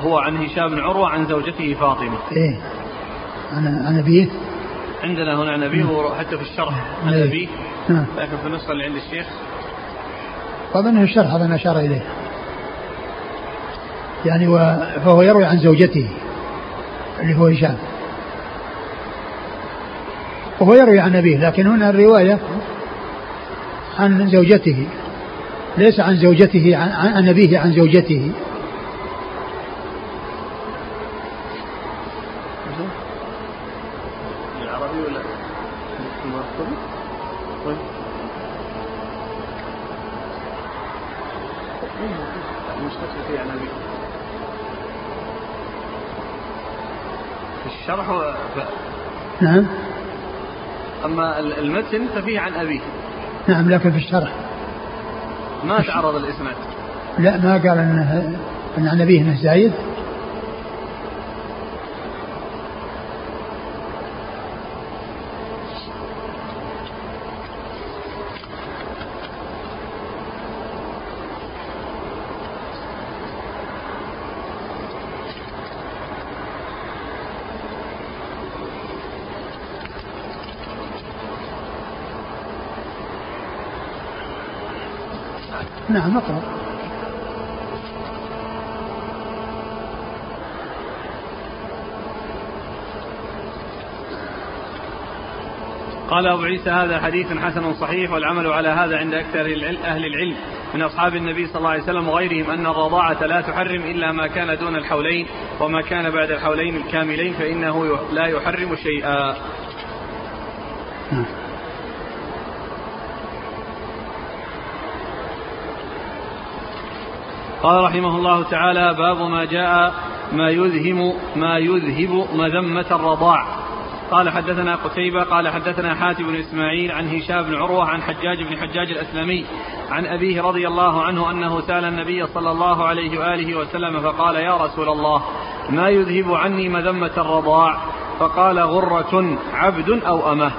S1: هو عن هشام بن عروة عن زوجته فاطمة.
S2: إيه. عن عن أبيه.
S1: عندنا هنا عن أبيه حتى في الشرح. عن
S2: إيه.
S1: أبيه.
S2: نعم.
S1: لكن في النسخة اللي عند الشيخ.
S2: ومنه الشرح هذا أشار إليه. يعني فهو يروي عن زوجته اللي هو هشام. وهو يروي عن أبيه لكن هنا الرواية عن زوجته ليس عن زوجته عن, أبيه عن زوجته
S1: العربي ولا طيب فيه عن أبيه في الشرح ف...
S2: نعم
S1: أما المتن ففيه عن أبيه.
S2: نعم لكن في الشرح.
S1: ما تعرض الإسناد؟
S2: لا ما قال أنه أن عن أبيه أنه زايد. نعم اقرأ.
S1: قال أبو عيسى هذا حديث حسن صحيح والعمل على هذا عند أكثر أهل العلم. من أصحاب النبي صلى الله عليه وسلم وغيرهم أن الرضاعة لا تحرم إلا ما كان دون الحولين وما كان بعد الحولين الكاملين فإنه لا يحرم شيئا. قال رحمه الله تعالى باب ما جاء ما يذهم ما يذهب مذمة الرضاع. قال حدثنا قتيبة قال حدثنا حاتم بن إسماعيل عن هشام بن عروة عن حجاج بن حجاج الأسلمي عن أبيه رضي الله عنه أنه سأل النبي صلى الله عليه وآله وسلم فقال يا رسول الله ما يذهب عني مذمة الرضاع؟ فقال غرة عبد أو أمة.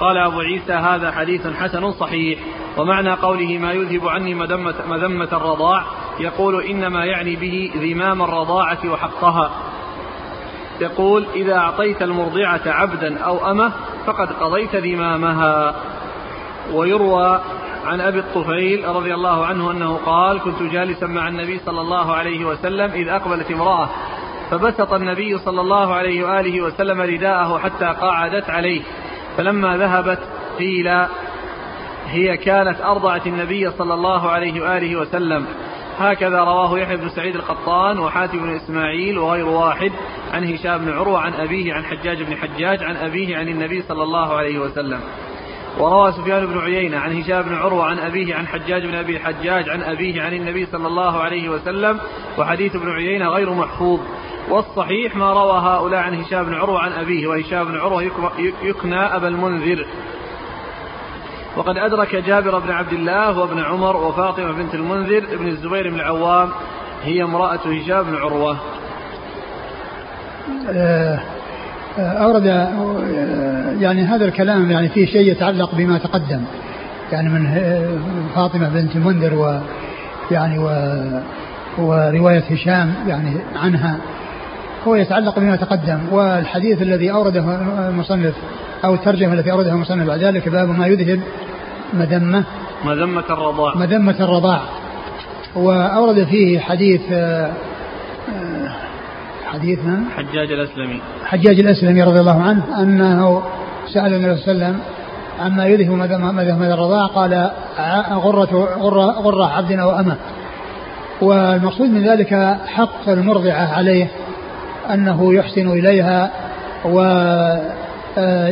S1: قال أبو عيسى هذا حديث حسن صحيح ومعنى قوله ما يذهب عني مذمة, مذمة الرضاع يقول إنما يعني به ذمام الرضاعة وحقها. يقول إذا أعطيت المرضعة عبدا أو أمة فقد قضيت ذمامها. ويروى عن أبي الطفيل رضي الله عنه أنه قال كنت جالسا مع النبي صلى الله عليه وسلم إذ أقبلت امرأة فبسط النبي صلى الله عليه وآله وسلم رداءه حتى قعدت عليه. فلما ذهبت قيل هي كانت أرضعت النبي صلى الله عليه وآله وسلم. هكذا رواه يحيى بن سعيد القطان وحاتم بن إسماعيل وغير واحد عن هشام بن عروة عن أبيه عن حجاج بن حجاج عن أبيه عن النبي صلى الله عليه وسلم. وروى سفيان بن عيينة عن هشام بن عروة عن أبيه عن حجاج بن أبي حجاج عن أبيه عن النبي صلى الله عليه وسلم وحديث ابن عيينة غير محفوظ. والصحيح ما روى هؤلاء عن هشام بن عروة عن أبيه وهشام بن عروة يكنى أبا المنذر. وقد أدرك جابر بن عبد الله وابن عمر وفاطمة بنت المنذر ابن الزبير بن العوام هي امرأة هشام بن عروة.
S2: آه، آه، أورد آه، يعني هذا الكلام يعني فيه شيء يتعلق بما تقدم. يعني من فاطمة بنت المنذر و يعني و ورواية هشام يعني عنها هو يتعلق بما تقدم. والحديث الذي أورده المصنف أو الترجمة التي أوردها المصنف بعد ذلك باب ما يذهب مذمة.
S1: مذمة الرضاع.
S2: مذمة الرضاع. وأورد فيه حديث آه، حديث من؟
S1: حجاج الأسلمي.
S2: حجاج الأسلمي رضي الله عنه أنه سأل النبي صلى الله عليه وسلم عما يذهب مذمة الرضاع قال غرة غرة, غرة عبد أو أمة. والمقصود من ذلك حق المرضعة عليه أنه يحسن إليها ويكون آه،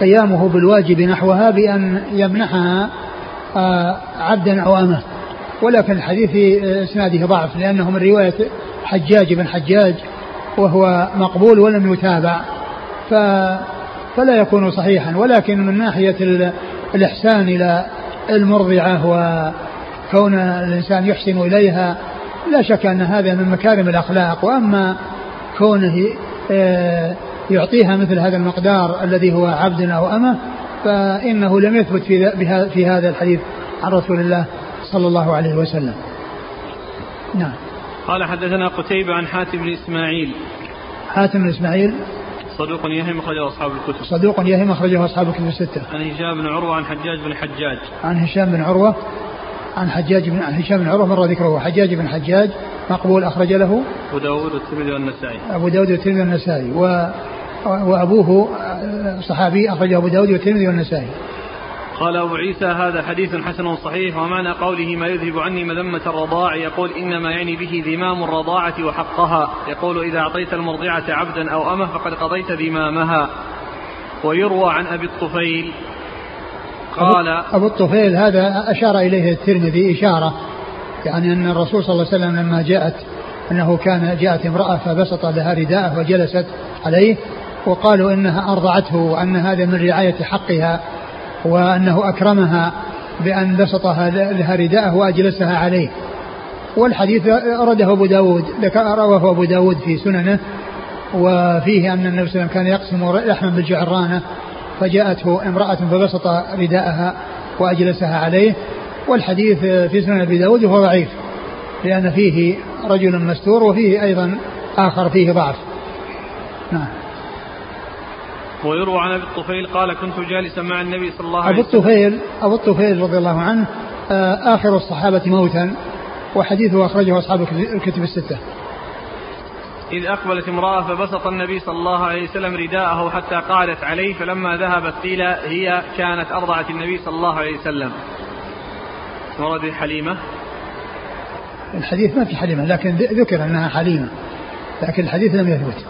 S2: قيامه بالواجب نحوها بأن يمنحها آه، عبدا أو أمة. ولكن الحديث في إسناده ضعف لأنه من رواية حجاج بن حجاج وهو مقبول ولم يتابع. ف فلا يكون صحيحا. ولكن من ناحية الإحسان إلى المرضعة وكون الإنسان يحسن إليها لا شك أن هذا من مكارم الأخلاق. وأما كونه آه، يعطيها مثل هذا المقدار الذي هو عبد أو أمة فإنه لم يثبت في, في هذا الحديث عن رسول الله صلى الله عليه وسلم. نعم.
S1: قال حدثنا قتيبة عن حاتم بن إسماعيل.
S2: حاتم بن إسماعيل.
S1: صدوق يهم أخرجه أصحاب الكتب.
S2: صدوق يهم أخرجه أصحاب الكتب الستة.
S1: عن هشام بن عروة عن حجاج بن حجاج.
S2: عن هشام بن عروة عن حجاج بن عن هشام بن عروة مر ذكره حجاج بن حجاج مقبول أخرج له.
S1: أبو داود والترمذي والنسائي.
S2: أبو داود والترمذي والنسائي. و وأبوه صحابي أخرجه أبو داود والترمذي والنسائي.
S1: قال أبو عيسى هذا حديث حسن صحيح ومعنى قوله ما يذهب عني مذمة الرضاع يقول إنما يعني به ذمام الرضاعة وحقها. يقول إذا أعطيت المرضعة عبدا أو أمة فقد قضيت ذمامها. ويروى عن أبي الطفيل.
S2: قال أبو الطفيل هذا أشار إليه الترمذي إشارة يعني أن الرسول صلى الله عليه وسلم لما جاءت أنه كان جاءت امرأة فبسط لها رداءه وجلست عليه وقالوا إنها أرضعته وأن هذا من رعاية حقها وأنه أكرمها بأن بسطها لها رداءه وأجلسها عليه. والحديث أرده أبو داود رواه أبو داود في سننه وفيه أن النبي صلى الله عليه وسلم كان يقسم لحما بالجعرانة فجاءته امرأة فبسط رداءها وأجلسها عليه والحديث في سنن أبي داود وهو ضعيف لأن فيه رجل مستور وفيه أيضا آخر فيه ضعف. نعم.
S1: ويروى عن أبي الطفيل قال كنت جالسا مع النبي صلى الله عليه
S2: وسلم. ابو الطفيل أبو الطفيل رضي الله عنه آه، آخر الصحابة موتا وحديثه أخرجه أصحاب الكتب الستة.
S1: إذ أقبلت امرأة فبسط النبي صلى الله عليه وسلم رداءه حتى قعدت عليه فلما ذهبت قيل هي كانت أرضعت النبي صلى الله عليه وسلم. ورد حليمة.
S2: الحديث ما في حليمة لكن ذكر أنها حليمة لكن الحديث لم يثبت.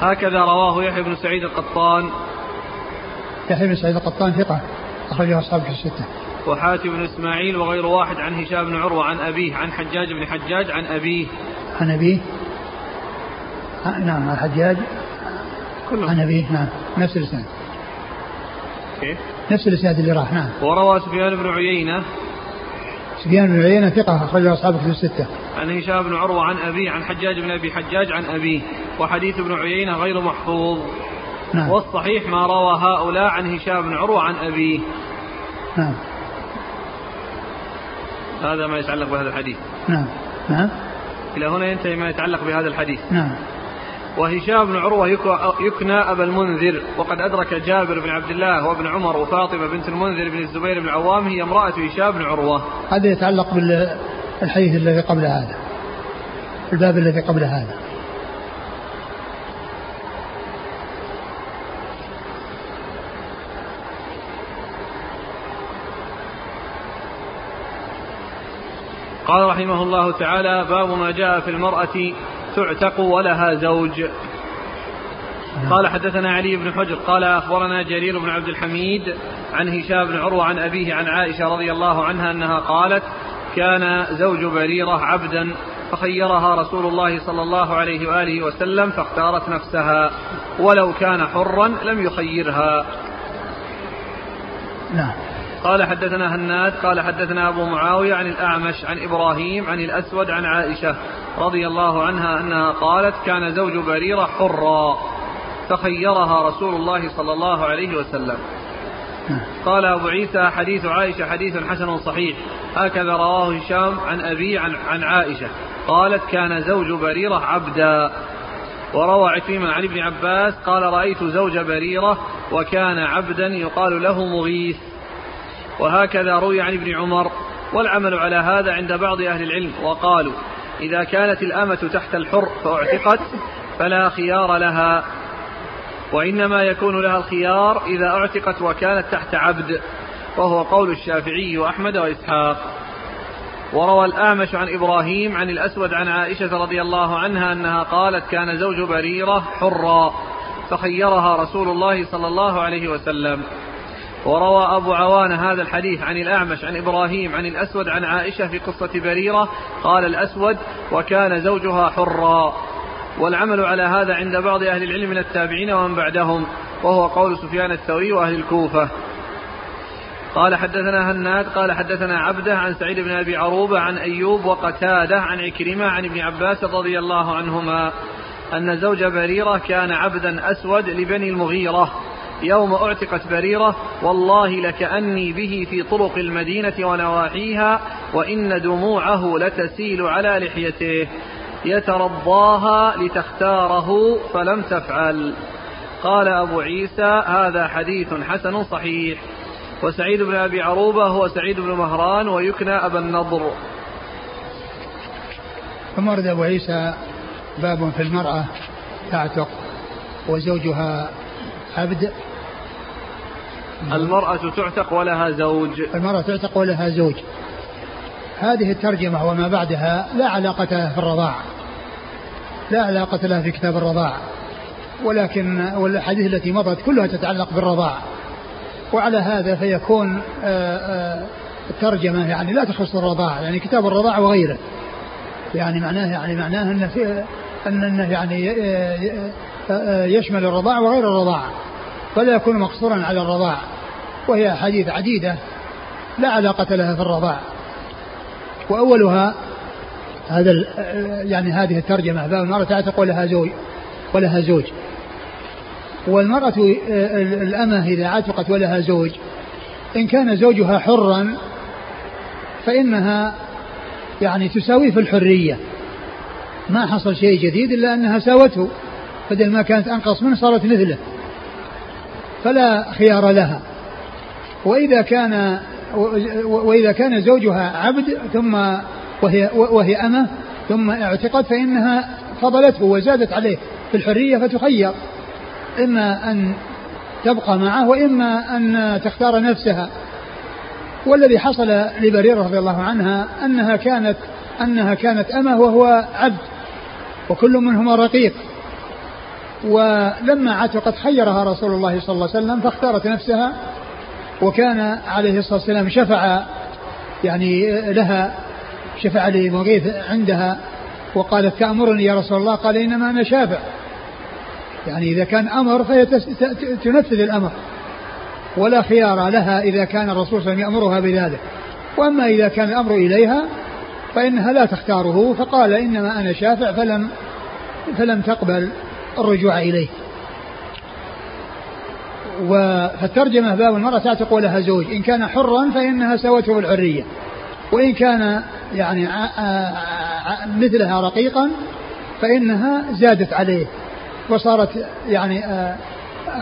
S1: هكذا رواه يحيى بن سعيد القطان.
S2: يحيى بن سعيد القطان ثقة أخرجه أصحاب الستة.
S1: وحاتم بن إسماعيل وغير واحد عن هشام بن عروة عن أبيه عن حجاج بن حجاج عن أبيه
S2: عن أبيه نعم عن حجاج كله. عن أبيه نعم نفس الإسناد كيف؟ نفس الإسناد اللي راح نعم
S1: وروى سفيان بن عيينة
S2: سفيان بن عيينة ثقة أخرجه أصحاب كتب الستة.
S1: عن هشام بن عروة عن أبيه عن حجاج بن أبي حجاج عن أبيه وحديث ابن عيينة غير محفوظ. نعم. والصحيح ما روى هؤلاء عن هشام بن عروة عن أبيه. نعم. هذا ما يتعلق بهذا الحديث.
S2: نعم. نعم.
S1: إلى هنا ينتهي ما يتعلق بهذا الحديث.
S2: نعم.
S1: وهشام بن عروة يكنى أبا المنذر وقد أدرك جابر بن عبد الله وابن عمر وفاطمة بنت المنذر بن الزبير بن العوام هي امرأة هشام بن عروة
S2: هذا يتعلق بالحديث الذي قبل هذا الباب الذي قبل هذا
S1: قال رحمه الله تعالى باب ما جاء في المرأة تعتق ولها زوج. قال حدثنا علي بن حجر قال أخبرنا جرير بن عبد الحميد عن هشام بن عروة عن أبيه عن عائشة رضي الله عنها أنها قالت كان زوج بريرة عبدا فخيرها رسول الله صلى الله عليه وآله وسلم فاختارت نفسها ولو كان حرا لم يخيرها.
S2: نعم.
S1: قال حدثنا هناد قال حدثنا أبو معاوية عن الأعمش عن إبراهيم عن الأسود عن عائشة رضي الله عنها أنها قالت كان زوج بريرة حرا فخيرها رسول الله صلى الله عليه وسلم. قال أبو عيسى حديث عائشة حديث حسن صحيح. هكذا رواه هشام عن أبي عن, عن عائشة. قالت كان زوج بريرة عبدا. وروى عكرمة عن ابن عباس قال رأيت زوج بريرة وكان عبدا يقال له مغيث. وهكذا روي عن ابن عمر والعمل على هذا عند بعض أهل العلم وقالوا إذا كانت الأمة تحت الحر فأعتقت فلا خيار لها وإنما يكون لها الخيار إذا أعتقت وكانت تحت عبد وهو قول الشافعي وأحمد وإسحاق. وروى الأعمش عن إبراهيم عن الأسود عن عائشة رضي الله عنها أنها قالت كان زوج بريرة حرا فخيرها رسول الله صلى الله عليه وسلم. وروى أبو عوان هذا الحديث عن الأعمش عن إبراهيم عن الأسود عن عائشة في قصة بريرة قال الأسود وكان زوجها حرا. والعمل على هذا عند بعض أهل العلم من التابعين ومن بعدهم وهو قول سفيان الثوري وأهل الكوفة. قال حدثنا هناد قال حدثنا عبده عن سعيد بن أبي عروبة عن أيوب وقتادة عن عكرمة عن ابن عباس رضي الله عنهما أن زوج بريرة كان عبدا أسود لبني المغيرة. يوم أعتقت بريرة والله لكأني به في طرق المدينة ونواحيها وإن دموعه لتسيل على لحيته. يترضاها لتختاره فلم تفعل. قال أبو عيسى هذا حديث حسن صحيح. وسعيد بن أبي عروبة هو سعيد بن مهران ويكنى أبا النضر.
S2: ثم أبو عيسى باب في المرأة تعتق وزوجها عبد
S1: المرأة تعتق ولها زوج.
S2: المرأة تعتق ولها زوج. هذه الترجمة وما بعدها لا علاقة لها في الرضاع. لا علاقة لها في كتاب الرضاع. ولكن والأحاديث التي مضت كلها تتعلق بالرضاع. وعلى هذا فيكون آه، آه، الترجمة يعني لا تخص الرضاع. يعني كتاب الرضاع وغيره. يعني معناه يعني معناه أن في أنه يعني آه، يشمل الرضاع وغير الرضاع. فلا يكون مقصورا على الرضاع وهي أحاديث عديدة لا علاقة لها في الرضاع. وأولها هذا يعني هذه الترجمة باب المرأة تعتق ولها زوج ولها زوج. والمرأة الأمة إذا عتقت ولها زوج إن كان زوجها حرا فإنها يعني تساويه في الحرية. ما حصل شيء جديد إلا أنها ساوته بدل ما كانت أنقص منه صارت مثله. فلا خيار لها. وإذا كان وإذا كان زوجها عبد ثم وهي وهي أمة ثم اعتقت فإنها فضلته وزادت عليه في الحرية فتخير. إما أن تبقى معه وإما أن تختار نفسها. والذي حصل لبريرة رضي الله عنها أنها كانت أنها كانت أمة وهو عبد وكل منهما رقيق. ولما عتقت خيرها رسول الله صلى الله عليه وسلم فاختارت نفسها وكان عليه الصلاة والسلام شفع يعني لها شفع لمغيث عندها وقالت تأمرني يا رسول الله. قال إنما أنا شافع. يعني إذا كان أمر فهي تنفذ الأمر. ولا خيار لها إذا كان الرسول صلى الله عليه وسلم يأمرها بذلك. وأما إذا كان الأمر إليها فإنها لا تختاره فقال إنما أنا شافع فلم فلم تقبل. الرجوع إليه. فالترجمة باب المرأة تعتق ولها زوج. إن كان حرا فإنها سوته بالحرية وإن كان يعني مثلها رقيقا فإنها زادت عليه. وصارت يعني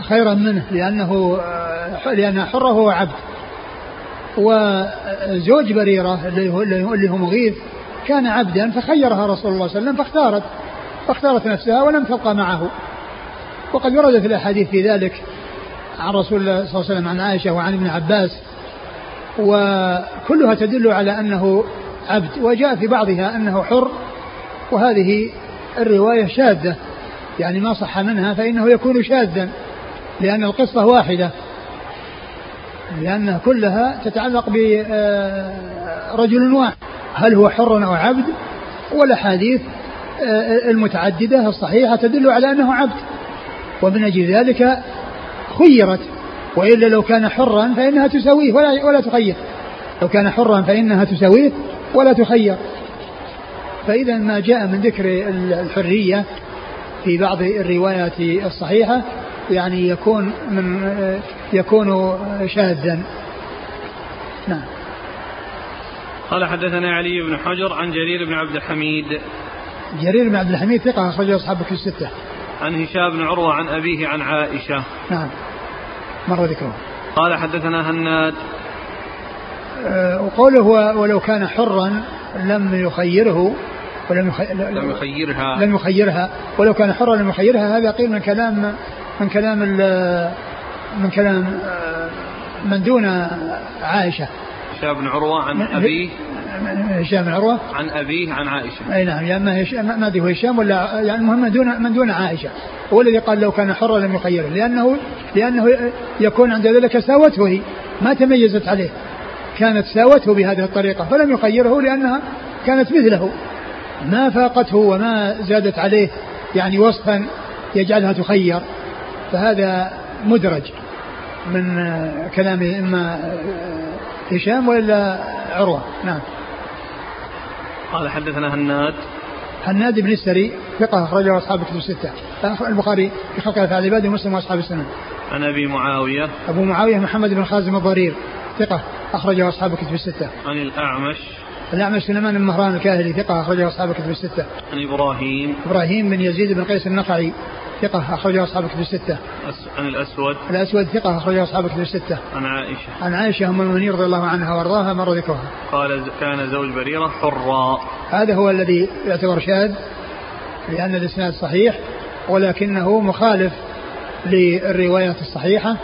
S2: خيرا منه لأنه لأنها حرة وهو عبد. وزوج بريرة اللي هو, اللي هو مغيث كان عبدا فخيرها رسول الله صلى الله عليه وسلم فاختارت. فاختارت نفسها ولم تبقى معه. وقد ورد في الأحاديث في ذلك عن رسول الله صلى الله عليه وسلم عن عائشة وعن ابن عباس وكلها تدل على أنه عبد وجاء في بعضها أنه حر وهذه الرواية شاذة. يعني ما صح منها فإنه يكون شاذا لأن القصة واحدة. لأنها كلها تتعلق برجل واحد هل هو حر أو عبد؟ والأحاديث آه، المتعددة الصحيحة تدل على أنه عبد. ومن أجل ذلك خيرت. وإلا لو كان حرا فإنها تساويه ولا, ولا تخير. لو كان حرا فإنها تساويه ولا تخير. فإذا ما جاء من ذكر الحرية في بعض الروايات الصحيحة يعني يكون من يكون شاذا. نعم.
S1: قال حدثنا علي بن حجر عن جرير بن عبد الحميد.
S2: جرير بن عبد الحميد ثقة أخرجه أصحابك في الستة.
S1: عن هشام بن عروة عن أبيه عن عائشة.
S2: نعم. مر ذكره.
S1: قال حدثنا هناد.
S2: أه وقوله ولو كان حرا لم يخيره ولم يخي...
S1: لم يخيرها.
S2: لم يخيرها. ولو كان حرا لم يخيرها. هذا قيل من كلام من كلام من كلام أه، من دون عائشة.
S1: هشام بن عروة عن أبيه.
S2: هشام بن عروة.
S1: عن أبيه عن عائشة.
S2: أي نعم يا أما هشام ما أدري هو هشام ولا يعني المهم من دون من دون عائشة. هو الذي قال لو كان حرا لم يخيره. لأنه لأنه يكون عند ذلك ساوته هي. ما تميزت عليه. كانت ساوته بهذه الطريقة. فلم يخيره لأنها كانت مثله. ما فاقته وما زادت عليه يعني وصفا يجعلها تخير. فهذا مدرج من كلام إما هشام ولا عروة. نعم.
S1: قال حدثنا هناد.
S2: هناد بن السري ثقة أخرجه أصحاب كتب الستة. البخاري في خلق أفعال العباد ومسلم وأصحاب السنة.
S1: عن أبي معاوية.
S2: أبو معاوية محمد بن خازم الضرير ثقة أخرجه أصحاب كتب الستة.
S1: عن الأعمش.
S2: الأعمش سليمان بن مهران الكاهلي ثقة أخرجه أصحاب كتب الستة
S1: عن إبراهيم
S2: إبراهيم بن يزيد بن قيس النخعي ثقة أخرجه أصحاب كتب الستة.
S1: عن الأسود.
S2: الأسود ثقة أخرجه أصحاب كتب الستة.
S1: عن عائشة.
S2: عن عائشة أم المؤمنين رضي الله عنها وأرضاها مر ذكرها.
S1: قال كان زوج بريرة حرا.
S2: هذا هو الذي يعتبر شاذ لأن الإسناد صحيح ولكنه مخالف للروايات الصحيحة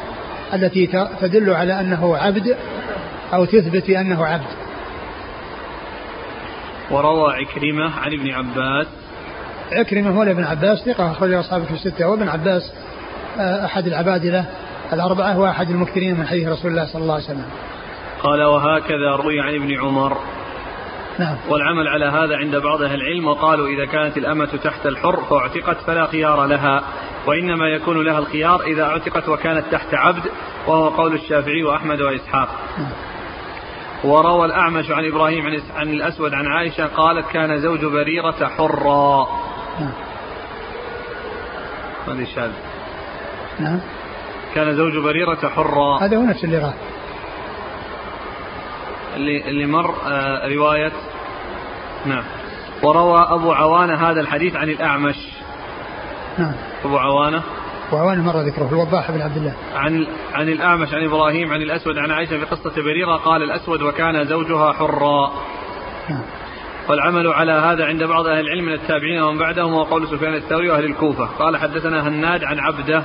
S2: التي تدل على أنه عبد أو تثبت بأنه عبد.
S1: وروى عكرمة عن ابن عباس
S2: عكرمة مولى ابن عباس ثقة أخرجه أصحابه في الستة وابن عباس آه، أحد العبادلة الأربعة وأحد المكثرين من حديث رسول الله صلى الله عليه وسلم.
S1: قال وهكذا روي عن ابن عمر
S2: نعم.
S1: والعمل على هذا عند بعض أهل العلم وقالوا إذا كانت الأمة تحت الحر فاعتقت فلا خيار لها وإنما يكون لها الخيار إذا اعتقت وكانت تحت عبد وهو قول الشافعي وأحمد وإسحاق نعم. وروى الأعمش عن إبراهيم عن الأسود عن عائشة قالت كان زوج بريرة حرا. نعم هذه
S2: نعم.
S1: كان زوج بريرة حرا.
S2: هذا هو نفس اللي راه
S1: اللي اللي مر آه رواية. نعم. وروى أبو عوانة هذا الحديث عن الأعمش.
S2: نعم.
S1: أبو عوانة.
S2: وعوانة مر ذكره الوضاح بن عبد الله.
S1: عن عن الأعمش عن إبراهيم عن الأسود عن عائشة في قصة بريرة قال الأسود وكان زوجها حرا. نعم. والعمل على هذا عند بعض أهل العلم من التابعين ومن بعدهم هو قول سفيان الثوري وأهل الكوفة. قال حدثنا هناد عن عبده.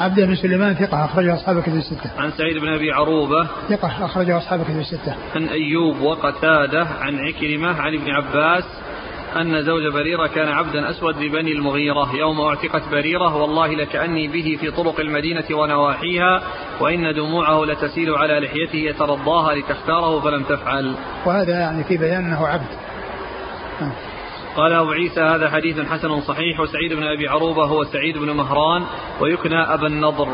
S2: عبده بن سليمان ثقة أخرجه أصحاب كتب الستة.
S1: عن سعيد بن أبي عروبة.
S2: ثقة أخرجه أصحاب كتب الستة.
S1: عن أيوب وقتادة عن عكرمة عن ابن عباس. أن زوج بريرة كان عبدا أسود لبني المغيرة. يوم اعتقت بريرة والله لكأني به في طرق المدينة ونواحيها وإن دموعه لتسيل على لحيته يترضاها لتختاره فلم تفعل.
S2: وهذا يعني في بيان أنه عبد.
S1: قال أبو عيسى هذا حديث حسن صحيح. وسعيد بن أبي عروبة هو سعيد بن مهران ويكنى أبا النضر.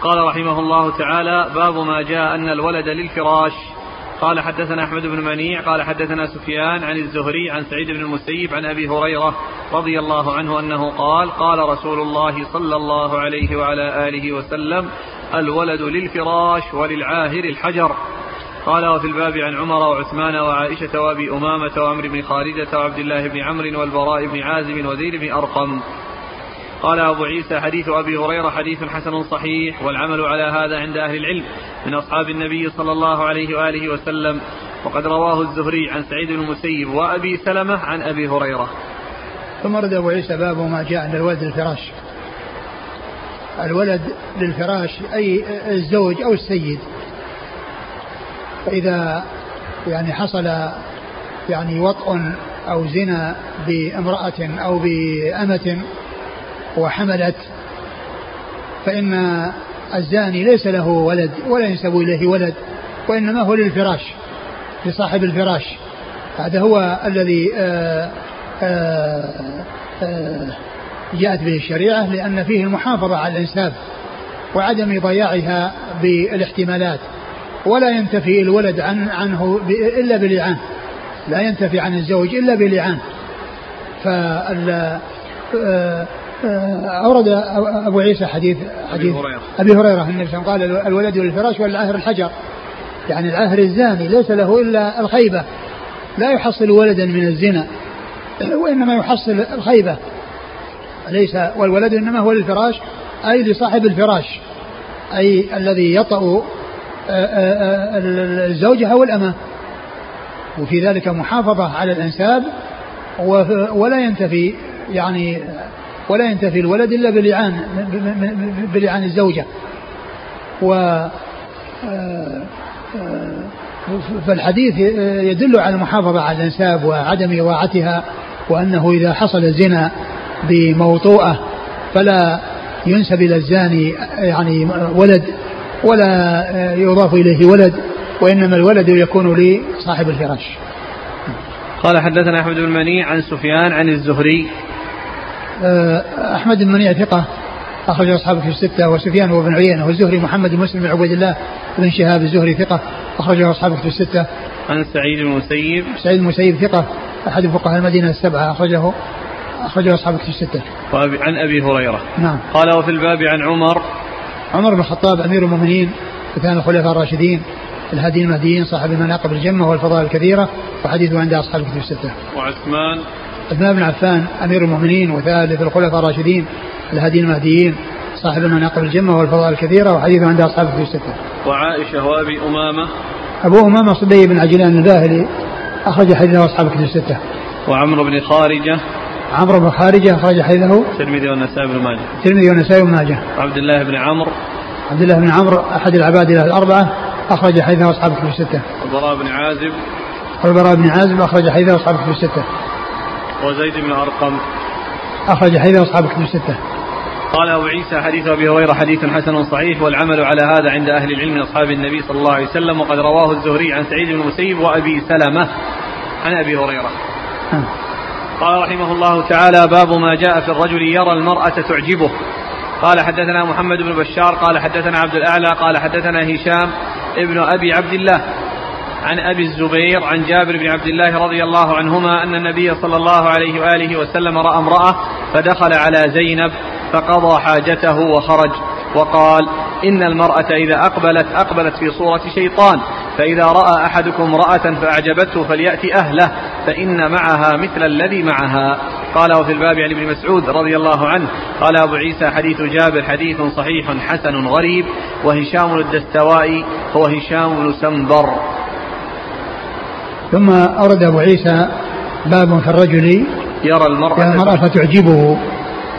S1: قال رحمه الله تعالى باب ما جاء أن الولد للفراش. قال حدثنا أحمد بن منيع قال حدثنا سفيان عن الزهري عن سعيد بن المسيب عن أبي هريرة رضي الله عنه أنه قال قال رسول الله صلى الله عليه وعلى آله وسلم الولد للفراش وللعاهر الحجر. قال وفي الباب عن عمر وعثمان وعائشة وأبي أمامة وعمر بن خالدة وعبد الله بن عمرو والبراء بن عازب وزيد بن أرقم. قال أبو عيسى حديث أبي هريرة حديث حسن صحيح والعمل على هذا عند أهل العلم من أصحاب النبي صلى الله عليه وآله وسلم. وقد رواه الزهري عن سعيد بن المسيب وأبي سلمة عن أبي هريرة.
S2: ثم رد أبو عيسى باب ما جاء عند الولد للفراش. الولد للفراش أي الزوج أو السيد. فإذا يعني حصل يعني وطء أو زنا بامرأة أو بأمة وحملت فإن الزاني ليس له ولد ولا ينسب إليه ولد وإنما هو للفراش لصاحب الفراش. هذا هو الذي آه، آه، آآ جاءت به الشريعة لأن فيه المحافظة على الإنساب وعدم ضياعها بالاحتمالات. ولا ينتفي الولد عن عنه إلا بلعان لا ينتفي عن الزوج إلا بلعان فال أورد أبو عيسى حديث حديث أبي هريرة, أبي هريرة. النبي صلى الله عليه وسلم قال الولد للفراش والعاهر الحجر. يعني العاهر الزاني ليس له إلا الخيبة. لا يحصل ولدا من الزنا وإنما يحصل الخيبة. ليس والولد إنما هو للفراش أي لصاحب الفراش أي الذي يطأ الزوجة أو الأمة. وفي ذلك محافظة على الأنساب ولا ينتفي يعني ولا ينتفي الولد إلا بلعان بلعان الزوجة. و آه، آه، فالحديث يدل على المحافظة على الأنساب وعدم إضاعتها وأنه إذا حصل الزنا بموطوءة فلا ينسب إلى الزاني يعني ولد ولا يضاف إليه ولد وإنما الولد يكون لصاحب الفراش.
S1: قال حدثنا أحمد بن منيع عن سفيان عن الزهري
S2: أحمد بن منيع ثقة أخرج أصحابه في الستة وسفيان وابن عيينة والزهري محمد بن مسلم بن عبيد الله بن شهاب الزهري ثقة أخرجه أصحابه في الستة.
S1: عن سعيد المسيب
S2: سعيد المسيب ثقة أحد فقهاء المدينة السبعة أخرجه أخرجه أصحابه في الستة.
S1: عن أبي هريرة.
S2: نعم.
S1: قال وفي الباب عن عمر
S2: عمر بن الخطاب أمير المؤمنين وكان الخلفاء الراشدين الهادي المهديين صاحب المناقب الجمة والفضائل الكثيرة وحديثه عند أصحاب الكتب الستة.
S1: وعثمان
S2: عثمان بن عفان أمير المؤمنين وثالث الخلفاء الراشدين الهادي المهديين صاحب المناقب الجمة والفضائل الكثيرة وحديثه عند أصحاب الكتب الستة.
S1: وعائشة وأبي أمامة
S2: أبو أمامة صدي بن عجلان الباهلي أخرج حديثه أصحاب الكتب الستة.
S1: وعمرو بن خارجة
S2: عمرو بن خارجة أخرج حديثه
S1: الترمذي والنسائي بن ماجه
S2: الترمذي والنسائي بن ماجه
S1: عبد الله بن عمرو
S2: عبد الله بن عمرو أحد العباد الأربعة أخرج حديثه أصحاب الكتب الستة.
S1: البراء بن عازب
S2: والبراء بن عازب أخرج حديثه أصحاب الكتب الستة.
S1: وزيد بن أرقم
S2: أخرج حديث أصحاب الكتب الستة.
S1: قال أبو عيسى حديث أبي هريرة حديث حسن صحيح والعمل على هذا عند أهل العلم من أصحاب النبي صلى الله عليه وسلم وقد رواه الزهري عن سعيد بن المسيب وأبي سلمة عن أبي هريرة. م. قال رحمه الله تعالى باب ما جاء في الرجل يرى المرأة تعجبه قال حدثنا محمد بن بشار قال حدثنا عبد الأعلى قال حدثنا هشام ابن أبي عبد الله عن أبي الزبير عن جابر بن عبد الله رضي الله عنهما أن النبي صلى الله عليه وآله وسلم رأى امرأة فدخل على زينب فقضى حاجته وخرج وقال إن المرأة إذا أقبلت أقبلت في صورة شيطان فإذا رأى أحدكم امرأة فأعجبته فليأتي أهله فإن معها مثل الذي معها. قال وفي الباب عن ابن مسعود رضي الله عنه قال أبو عيسى حديث جابر حديث صحيح حسن غريب وهشام الدستوائي هو هشام بن سنبر.
S2: ثم أورد أبو عيسى باب في الرجل
S1: يرى المرأة,
S2: يرى المرأة فتعجبه.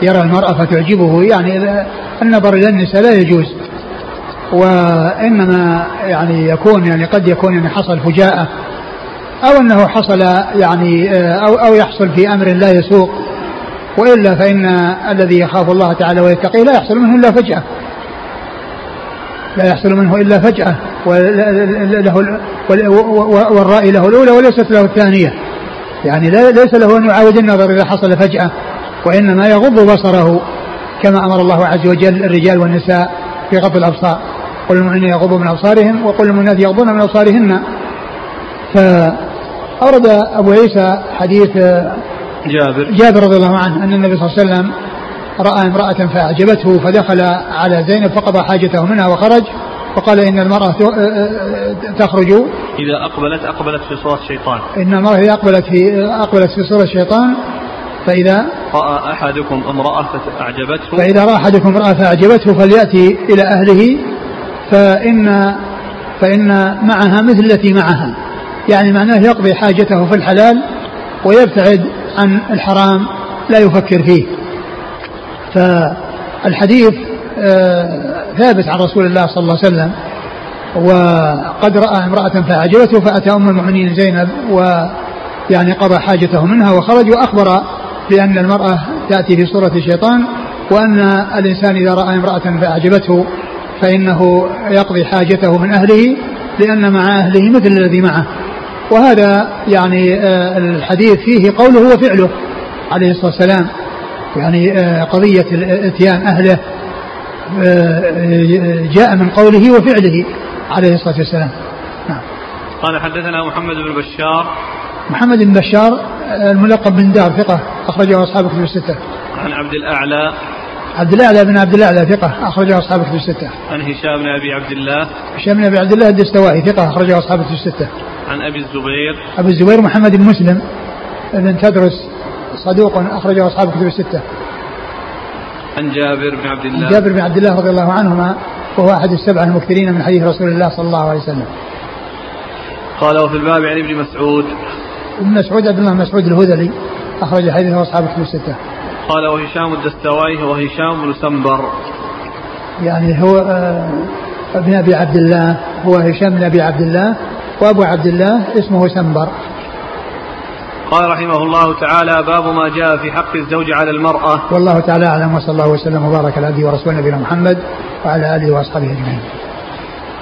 S2: يرى المرأة فتعجبه. يعني النظر إلى النساء لا يجوز. وإنما يعني يكون يعني قد يكون يعني حصل فجاءة أو أنه حصل يعني أو أو يحصل في أمر لا يسوق. وإلا فإن الذي يخاف الله تعالى ويتقيه لا يحصل منه إلا فجأة. لا يحصل منه إلا فجأة وله والرأي له الأولى وليست له الثانية. يعني ليس له أن يعاود النظر إذا حصل فجأة وإنما يغض بصره كما أمر الله عز وجل الرجال والنساء في غض الأبصار. قل المؤمنين يغضوا من أبصارهم وقل المؤمنات يغضون من أبصارهن. فأورد أبو عيسى حديث
S1: جابر.
S2: جابر رضي الله عنه أن النبي صلى الله عليه وسلم رأى امرأة فأعجبته فدخل على زينب فقضى حاجته منها وخرج وقال إن المرأة تخرج.
S1: إذا أقبلت أقبلت في صورة شيطان.
S2: إن المرأة إذا أقبلت في أقبلت في صورة الشيطان فإذا
S1: رأى أحدكم امرأة فأعجبته.
S2: فإذا رأى أحدكم امرأة فأعجبته فليأتي إلى أهله فإن فإن معها مثل التي معها. يعني معناه يقضي حاجته في الحلال ويبتعد عن الحرام لا يفكر فيه. فالحديث آه، ثابت عن رسول الله صلى الله عليه وسلم وقد رأى امرأة فأعجبته فأتى أم المؤمنين زينب ويعني قضى حاجته منها وخرج وأخبر بأن المرأة تأتي في صورة الشيطان وأن الإنسان إذا رأى امرأة فأعجبته فإنه يقضي حاجته من أهله لأن مع أهله مثل الذي معه. وهذا يعني آه، الحديث فيه قوله وفعله عليه الصلاة والسلام. يعني آه، قضية إتيان أهله آه، جاء من قوله وفعله عليه الصلاة والسلام نعم.
S1: قال حدثنا محمد بن بشار
S2: محمد بن بشار الملقب بن دار ثقة أخرجه أصحاب كتب الستة
S1: عن عبد الأعلى
S2: عبد الأعلى بن عبد الأعلى ثقة أخرجه أصحاب كتب الستة.
S1: عن هشام بن أبي عبد الله.
S2: هشام بن أبي عبد الله الدستوائي ثقة أخرجه أصحاب كتب الستة.
S1: عن أبي الزبير.
S2: أبي الزبير محمد بن مسلم بن تدرس صدوق أخرجه أصحاب كتب الستة.
S1: عن جابر بن عبد الله.
S2: جابر بن عبد الله رضي الله عنهما وهو أحد السبعة المكثرين من حديث رسول الله صلى الله عليه وسلم.
S1: قال وفي الباب عن ابن مسعود.
S2: ابن مسعود عبد الله مسعود الهذلي أخرج حديثه أصحاب كتب الستة.
S1: قال وهشام الدستوائي هو هشام بن سنبر
S2: يعني هو آه، ابن أبي عبد الله هو هشام بن أبي عبد الله وأبو عبد الله اسمه سنبر
S1: قال رحمه الله تعالى باب ما جاء في حق الزوج على المرأة.
S2: والله تعالى أعلم وصلى الله وسلم وبارك على عبده ورسوله نبينا محمد وعلى آله وأصحابه أجمعين.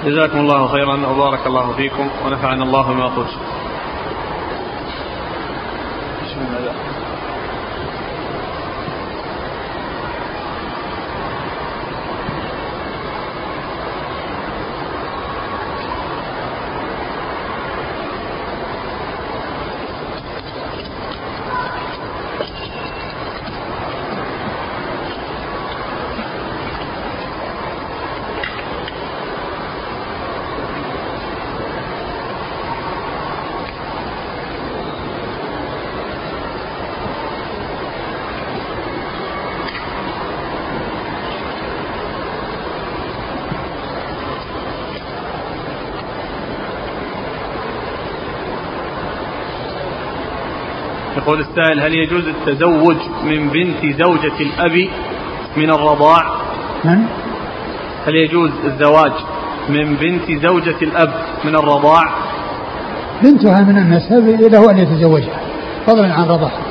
S1: جزاكم الله خيرا وبارك الله فيكم ونفعنا الله بما قلت. يقول السائل هل يجوز التزوج من بنت زوجة الأب من الرضاع؟
S2: من؟
S1: هل يجوز الزواج من بنت زوجة الأب من الرضاع؟
S2: بنتها من النسب له أن يتزوجها فضلا عن رضاعها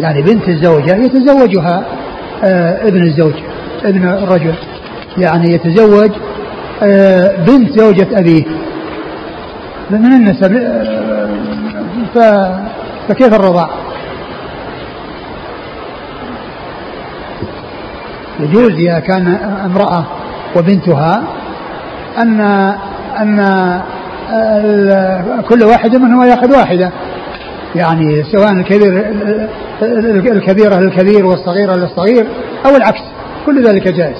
S2: يعني بنت الزوجة يتزوجها آه ابن الزوج ابن الرجل يعني يتزوج آه بنت زوجة أبيه من النسب آه ف فكيف الرضاع؟ يجوز إذا كان امرأة وبنتها أن أن كل واحد منهما يأخذ واحدة. يعني سواء الكبير الكبيرة للكبير والصغيرة للصغير أو العكس كل ذلك جائز.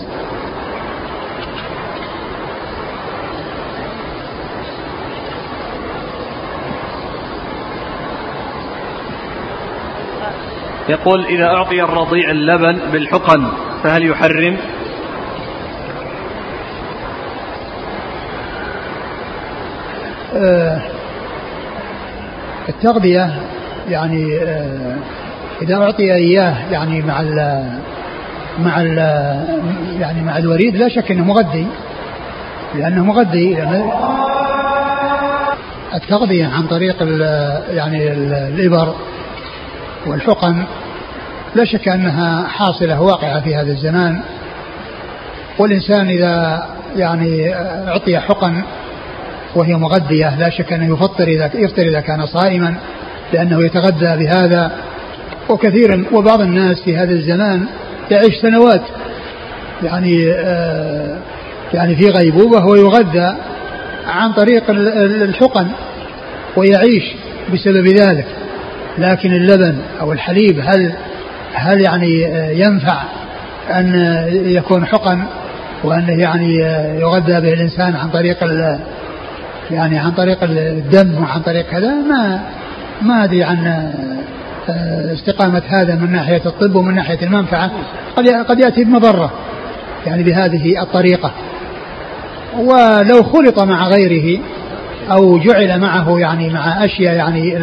S1: يقول إذا أعطي الرضيع اللبن بالحقن فهل يحرم؟
S2: آه التغذية يعني آه إذا أعطي إياه يعني مع ال مع ال يعني مع الوريد لا شك أنه مغذي لأنه مغذي التغذية عن طريق ال يعني الإبر والحقن لا شك أنها حاصلة واقعة في هذا الزمان. والإنسان إذا يعني أعطي حقن وهي مغذية لا شك أنه يفطر إذا يفطر إذا كان صائما لأنه يتغذى بهذا. وكثيرا وبعض الناس في هذا الزمان يعيش سنوات يعني آه يعني في غيبوبة ويغذى عن طريق الحقن ويعيش بسبب ذلك. لكن اللبن أو الحليب هل هل يعني ينفع أن يكون حقن وأنه يعني يغذى به الإنسان عن طريق يعني عن طريق الدم وعن طريق كذا ما ما أدري عن آه، استقامة هذا من ناحية الطب ومن ناحية المنفعة. قد قد يأتي بمضرة يعني بهذه الطريقة. ولو خلط مع غيره أو جعل معه يعني مع أشياء يعني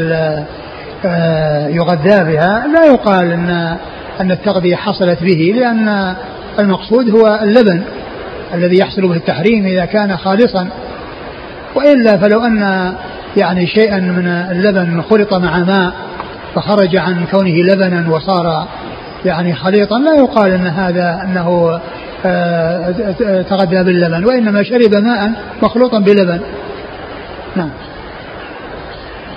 S2: يغذى بها لا يقال أن أن التغذية حصلت به لأن المقصود هو اللبن الذي يحصل به التحريم إذا كان خالصا. وإلا فلو أن يعني شيئا من اللبن خلط مع ماء فخرج عن كونه لبنا وصار يعني خليطا لا يقال إن هذا أنه آه، تغذى باللبن وإنما شرب ماء مخلوطا بلبن. نعم.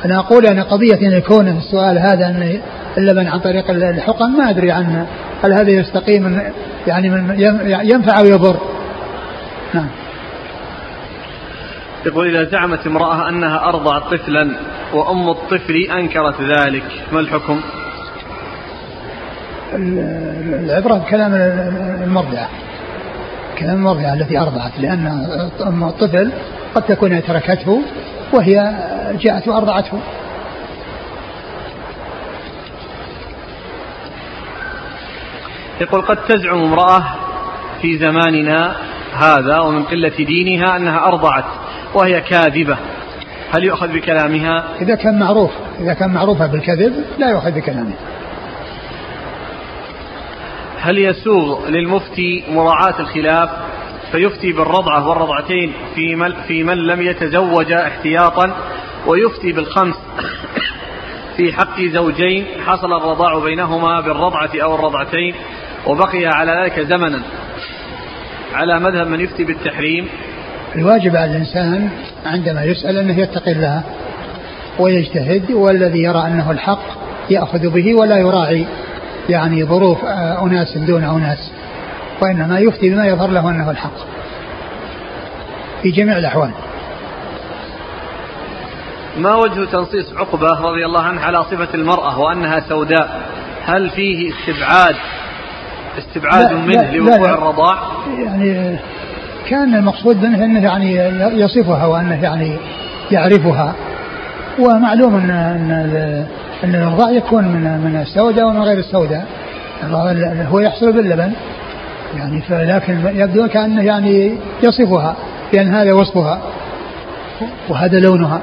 S2: أنا أقول أن قضية أن يكون السؤال هذا أن اللبن عن طريق الحقن ما أدري عنه هل هذا يستقيم يعني من ينفع أو يضر. نعم.
S1: يقول إذا زعمت امرأة أنها أرضعت طفلا وأم الطفل أنكرت ذلك ما الحكم؟
S2: العبرة بكلام المرضعة. كلام المرضعة التي أرضعت لأن أم الطفل قد تكون تركته وهي جاءت وأرضعته.
S1: يقول قد تزعم امرأة في زماننا هذا ومن قلة دينها أنها أرضعت وهي كاذبة. هل يؤخذ بكلامها؟
S2: إذا كان معروف إذا كان معروفة بالكذب لا يؤخذ بكلامها.
S1: هل يسوغ للمفتي مراعاة الخلاف؟ فيفتي بالرضعة والرضعتين في من, في من لم يتزوج احتياطا ويفتي بالخمس في حق زوجين حصل الرضاع بينهما بالرضعة أو الرضعتين وبقي على ذلك زمنا. على مذهب من يفتي بالتحريم.
S2: الواجب على الإنسان عندما يسأل أنه يتقي الله ويجتهد والذي يرى أنه الحق يأخذ به ولا يراعي يعني ظروف أناس دون أناس. وإنما يفتي بما يظهر له أنه الحق. في جميع الأحوال.
S1: ما وجه تنصيص عقبة رضي الله عنه على صفة المرأة وأنها سوداء؟ هل فيه استبعاد؟ استبعاد لا منه لا لوقوع لا. الرضاع؟
S2: يعني كان المقصود منه أنه يعني يصفها وأنه يعني يعرفها. ومعلوم ان أن أن الرضاع يكون من من السوداء ومن غير السوداء. هو يحصل باللبن. يعني فلكن يبدو كانه يعني يصفها بان هذا وصفها. وهذا لونها.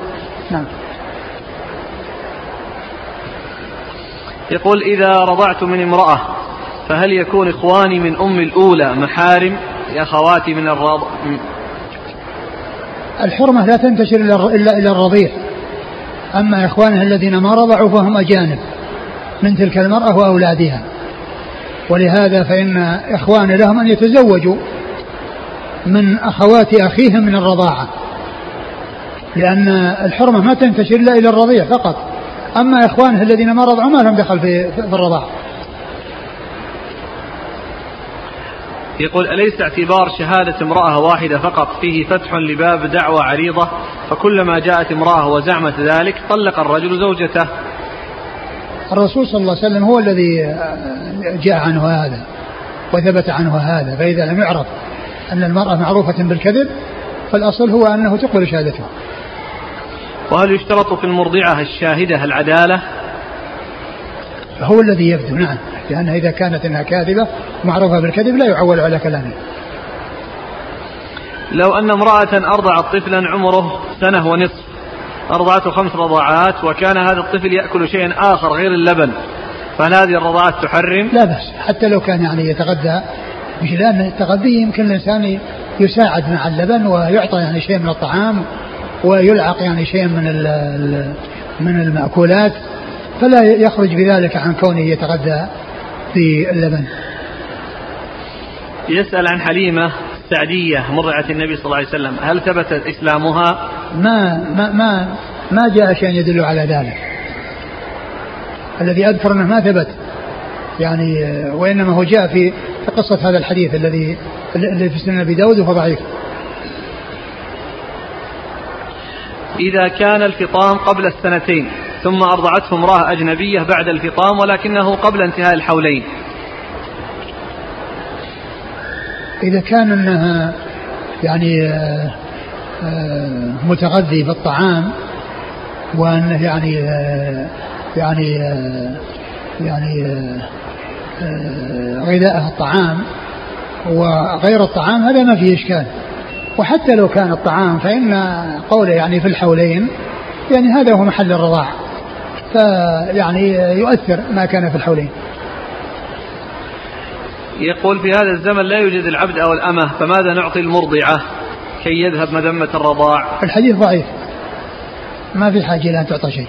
S2: نعم.
S1: يقول إذا رضعت من امرأة فهل يكون إخواني من أم الأولى محارم؟ أخواتي من الرضع
S2: الحرمة لا تنتشر إلا إلى الرضيع. أما إخوانها الذين ما رضعوا فهم أجانب من تلك المرأة وأولادها. ولهذا فإن إخوان لهم أن يتزوجوا من أخوات أخيهم من الرضاعة لأن الحرمة ما تنتشر إلا إلى الرضيع فقط. أما إخوانه الذين ما رضعوا ما لهم دخل في, الرضاعة.
S1: يقول أليس اعتبار شهادة امرأة واحدة فقط فيه فتح لباب دعوة عريضة؟ فكلما جاءت امرأة وزعمت ذلك طلق الرجل زوجته.
S2: الرسول صلى الله عليه وسلم هو الذي جاء عنه هذا وثبت عنه هذا فإذا لم يعرف أن المرأة معروفة بالكذب فالأصل هو أنه تقبل شهادته.
S1: وهل يشترط في المرضعة الشاهدة العدالة؟
S2: هو الذي يبدو نعم لأن إذا كانت إنها كاذبة معروفة بالكذب لا يعول على كلامه.
S1: لو أن امرأة أرضعت طفلا عمره سنة ونصف أرضعته خمس رضاعات وكان هذا الطفل يأكل شيئا آخر غير اللبن. فهل هذه الرضاعات تحرم؟
S2: لا بأس حتى لو كان يعني يتغذى مش لأن التغذية يمكن الإنسان يساعد مع اللبن ويعطى يعني شيء من الطعام ويلعق يعني شيء من من المأكولات فلا يخرج بذلك عن كونه يتغذى باللبن
S1: يسأل عن حليمة. السعدية مرعة النبي صلى الله عليه وسلم. هل ثبت إسلامها؟
S2: ما ما ما ما جاء شيء يدل على ذلك. الذي أذكر أنه ما ثبت. يعني وإنما هو جاء في قصة هذا الحديث الذي الذي في سنن أبي داود وهو ضعيف.
S1: إذا كان الفطام قبل السنتين ثم أرضعته امرأة أجنبية بعد الفطام ولكنه قبل انتهاء الحولين.
S2: إذا كان أنها يعني آه، آه، متغذي بالطعام وأنه يعني آه، يعني يعني غذاءه الطعام وغير الطعام هذا ما فيه إشكال. وحتى لو كان الطعام فإن قوله يعني في الحولين يعني هذا هو محل الرضاع. فيعني يؤثر ما كان في الحولين.
S1: يقول في هذا الزمن لا يوجد العبد أو الأمة فماذا نعطي المرضعة؟ كي يذهب مذمة الرضاع.
S2: الحديث ضعيف. ما في حاجة إلى أن تعطى شيء.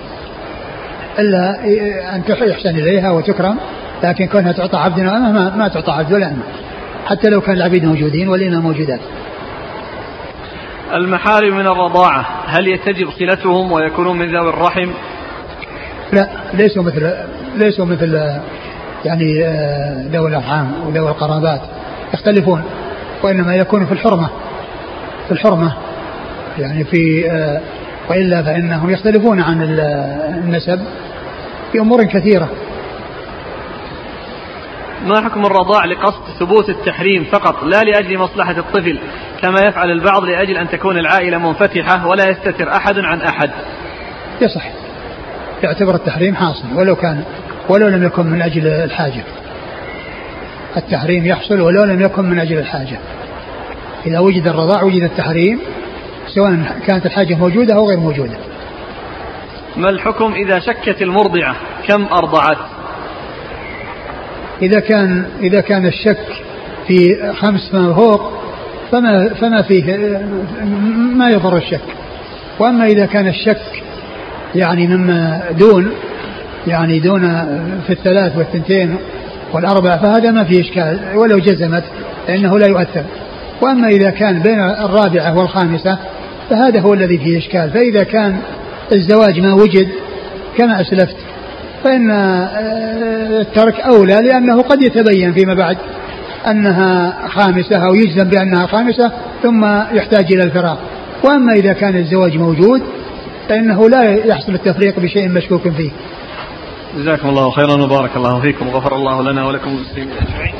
S2: إلا أن يحسن إليها وتكرم لكن كونها تعطى عبد وأمة ما, ما تعطى عبد ولا أمة. حتى لو كان العبيد موجودين والإمة موجودات.
S1: المحارم من الرضاعة هل يتجب صلتهم ويكونون من ذوي الرحم؟
S2: لا ليسوا مثل ليسوا مثل يعني آه، ذوي الأرحام وذوي القرابات يختلفون وإنما يكون في الحرمة في الحرمة يعني في آه، وإلا فإنهم يختلفون عن النسب في أمور كثيرة.
S1: ما حكم الرضاع لقصد ثبوت التحريم فقط لا لأجل مصلحة الطفل كما يفعل البعض لأجل أن تكون العائلة منفتحة ولا يستتر أحد عن أحد؟
S2: يصح. يعتبر التحريم حاصل ولو كان ولو لم يكن من أجل الحاجة. التحريم يحصل ولو لم يكن من أجل الحاجة. إذا وجد الرضاع وجد التحريم سواء كانت الحاجة موجودة أو غير موجودة.
S1: ما الحكم إذا شكت المرضعة؟ كم أرضعت؟
S2: إذا كان إذا كان الشك في خمس فما فوق فما فما فيه ما يضر الشك. وأما إذا كان الشك يعني مما دون يعني دون في الثلاث والثنتين والأربع فهذا ما فيه إشكال ولو جزمت فإنه لا يؤثر. وأما إذا كان بين الرابعة والخامسة فهذا هو الذي فيه إشكال. فإذا كان الزواج ما وجد كما أسلفت فإن آه، الترك أولى لأنه قد يتبين فيما بعد أنها خامسة أو يجزم بأنها خامسة ثم يحتاج إلى الفراق وأما إذا كان الزواج موجود فإنه لا يحصل التفريق بشيء مشكوك فيه.
S1: جزاكم الله خيرا وبارك الله فيكم. وغفر الله لنا ولكم المسلمين أجمعين.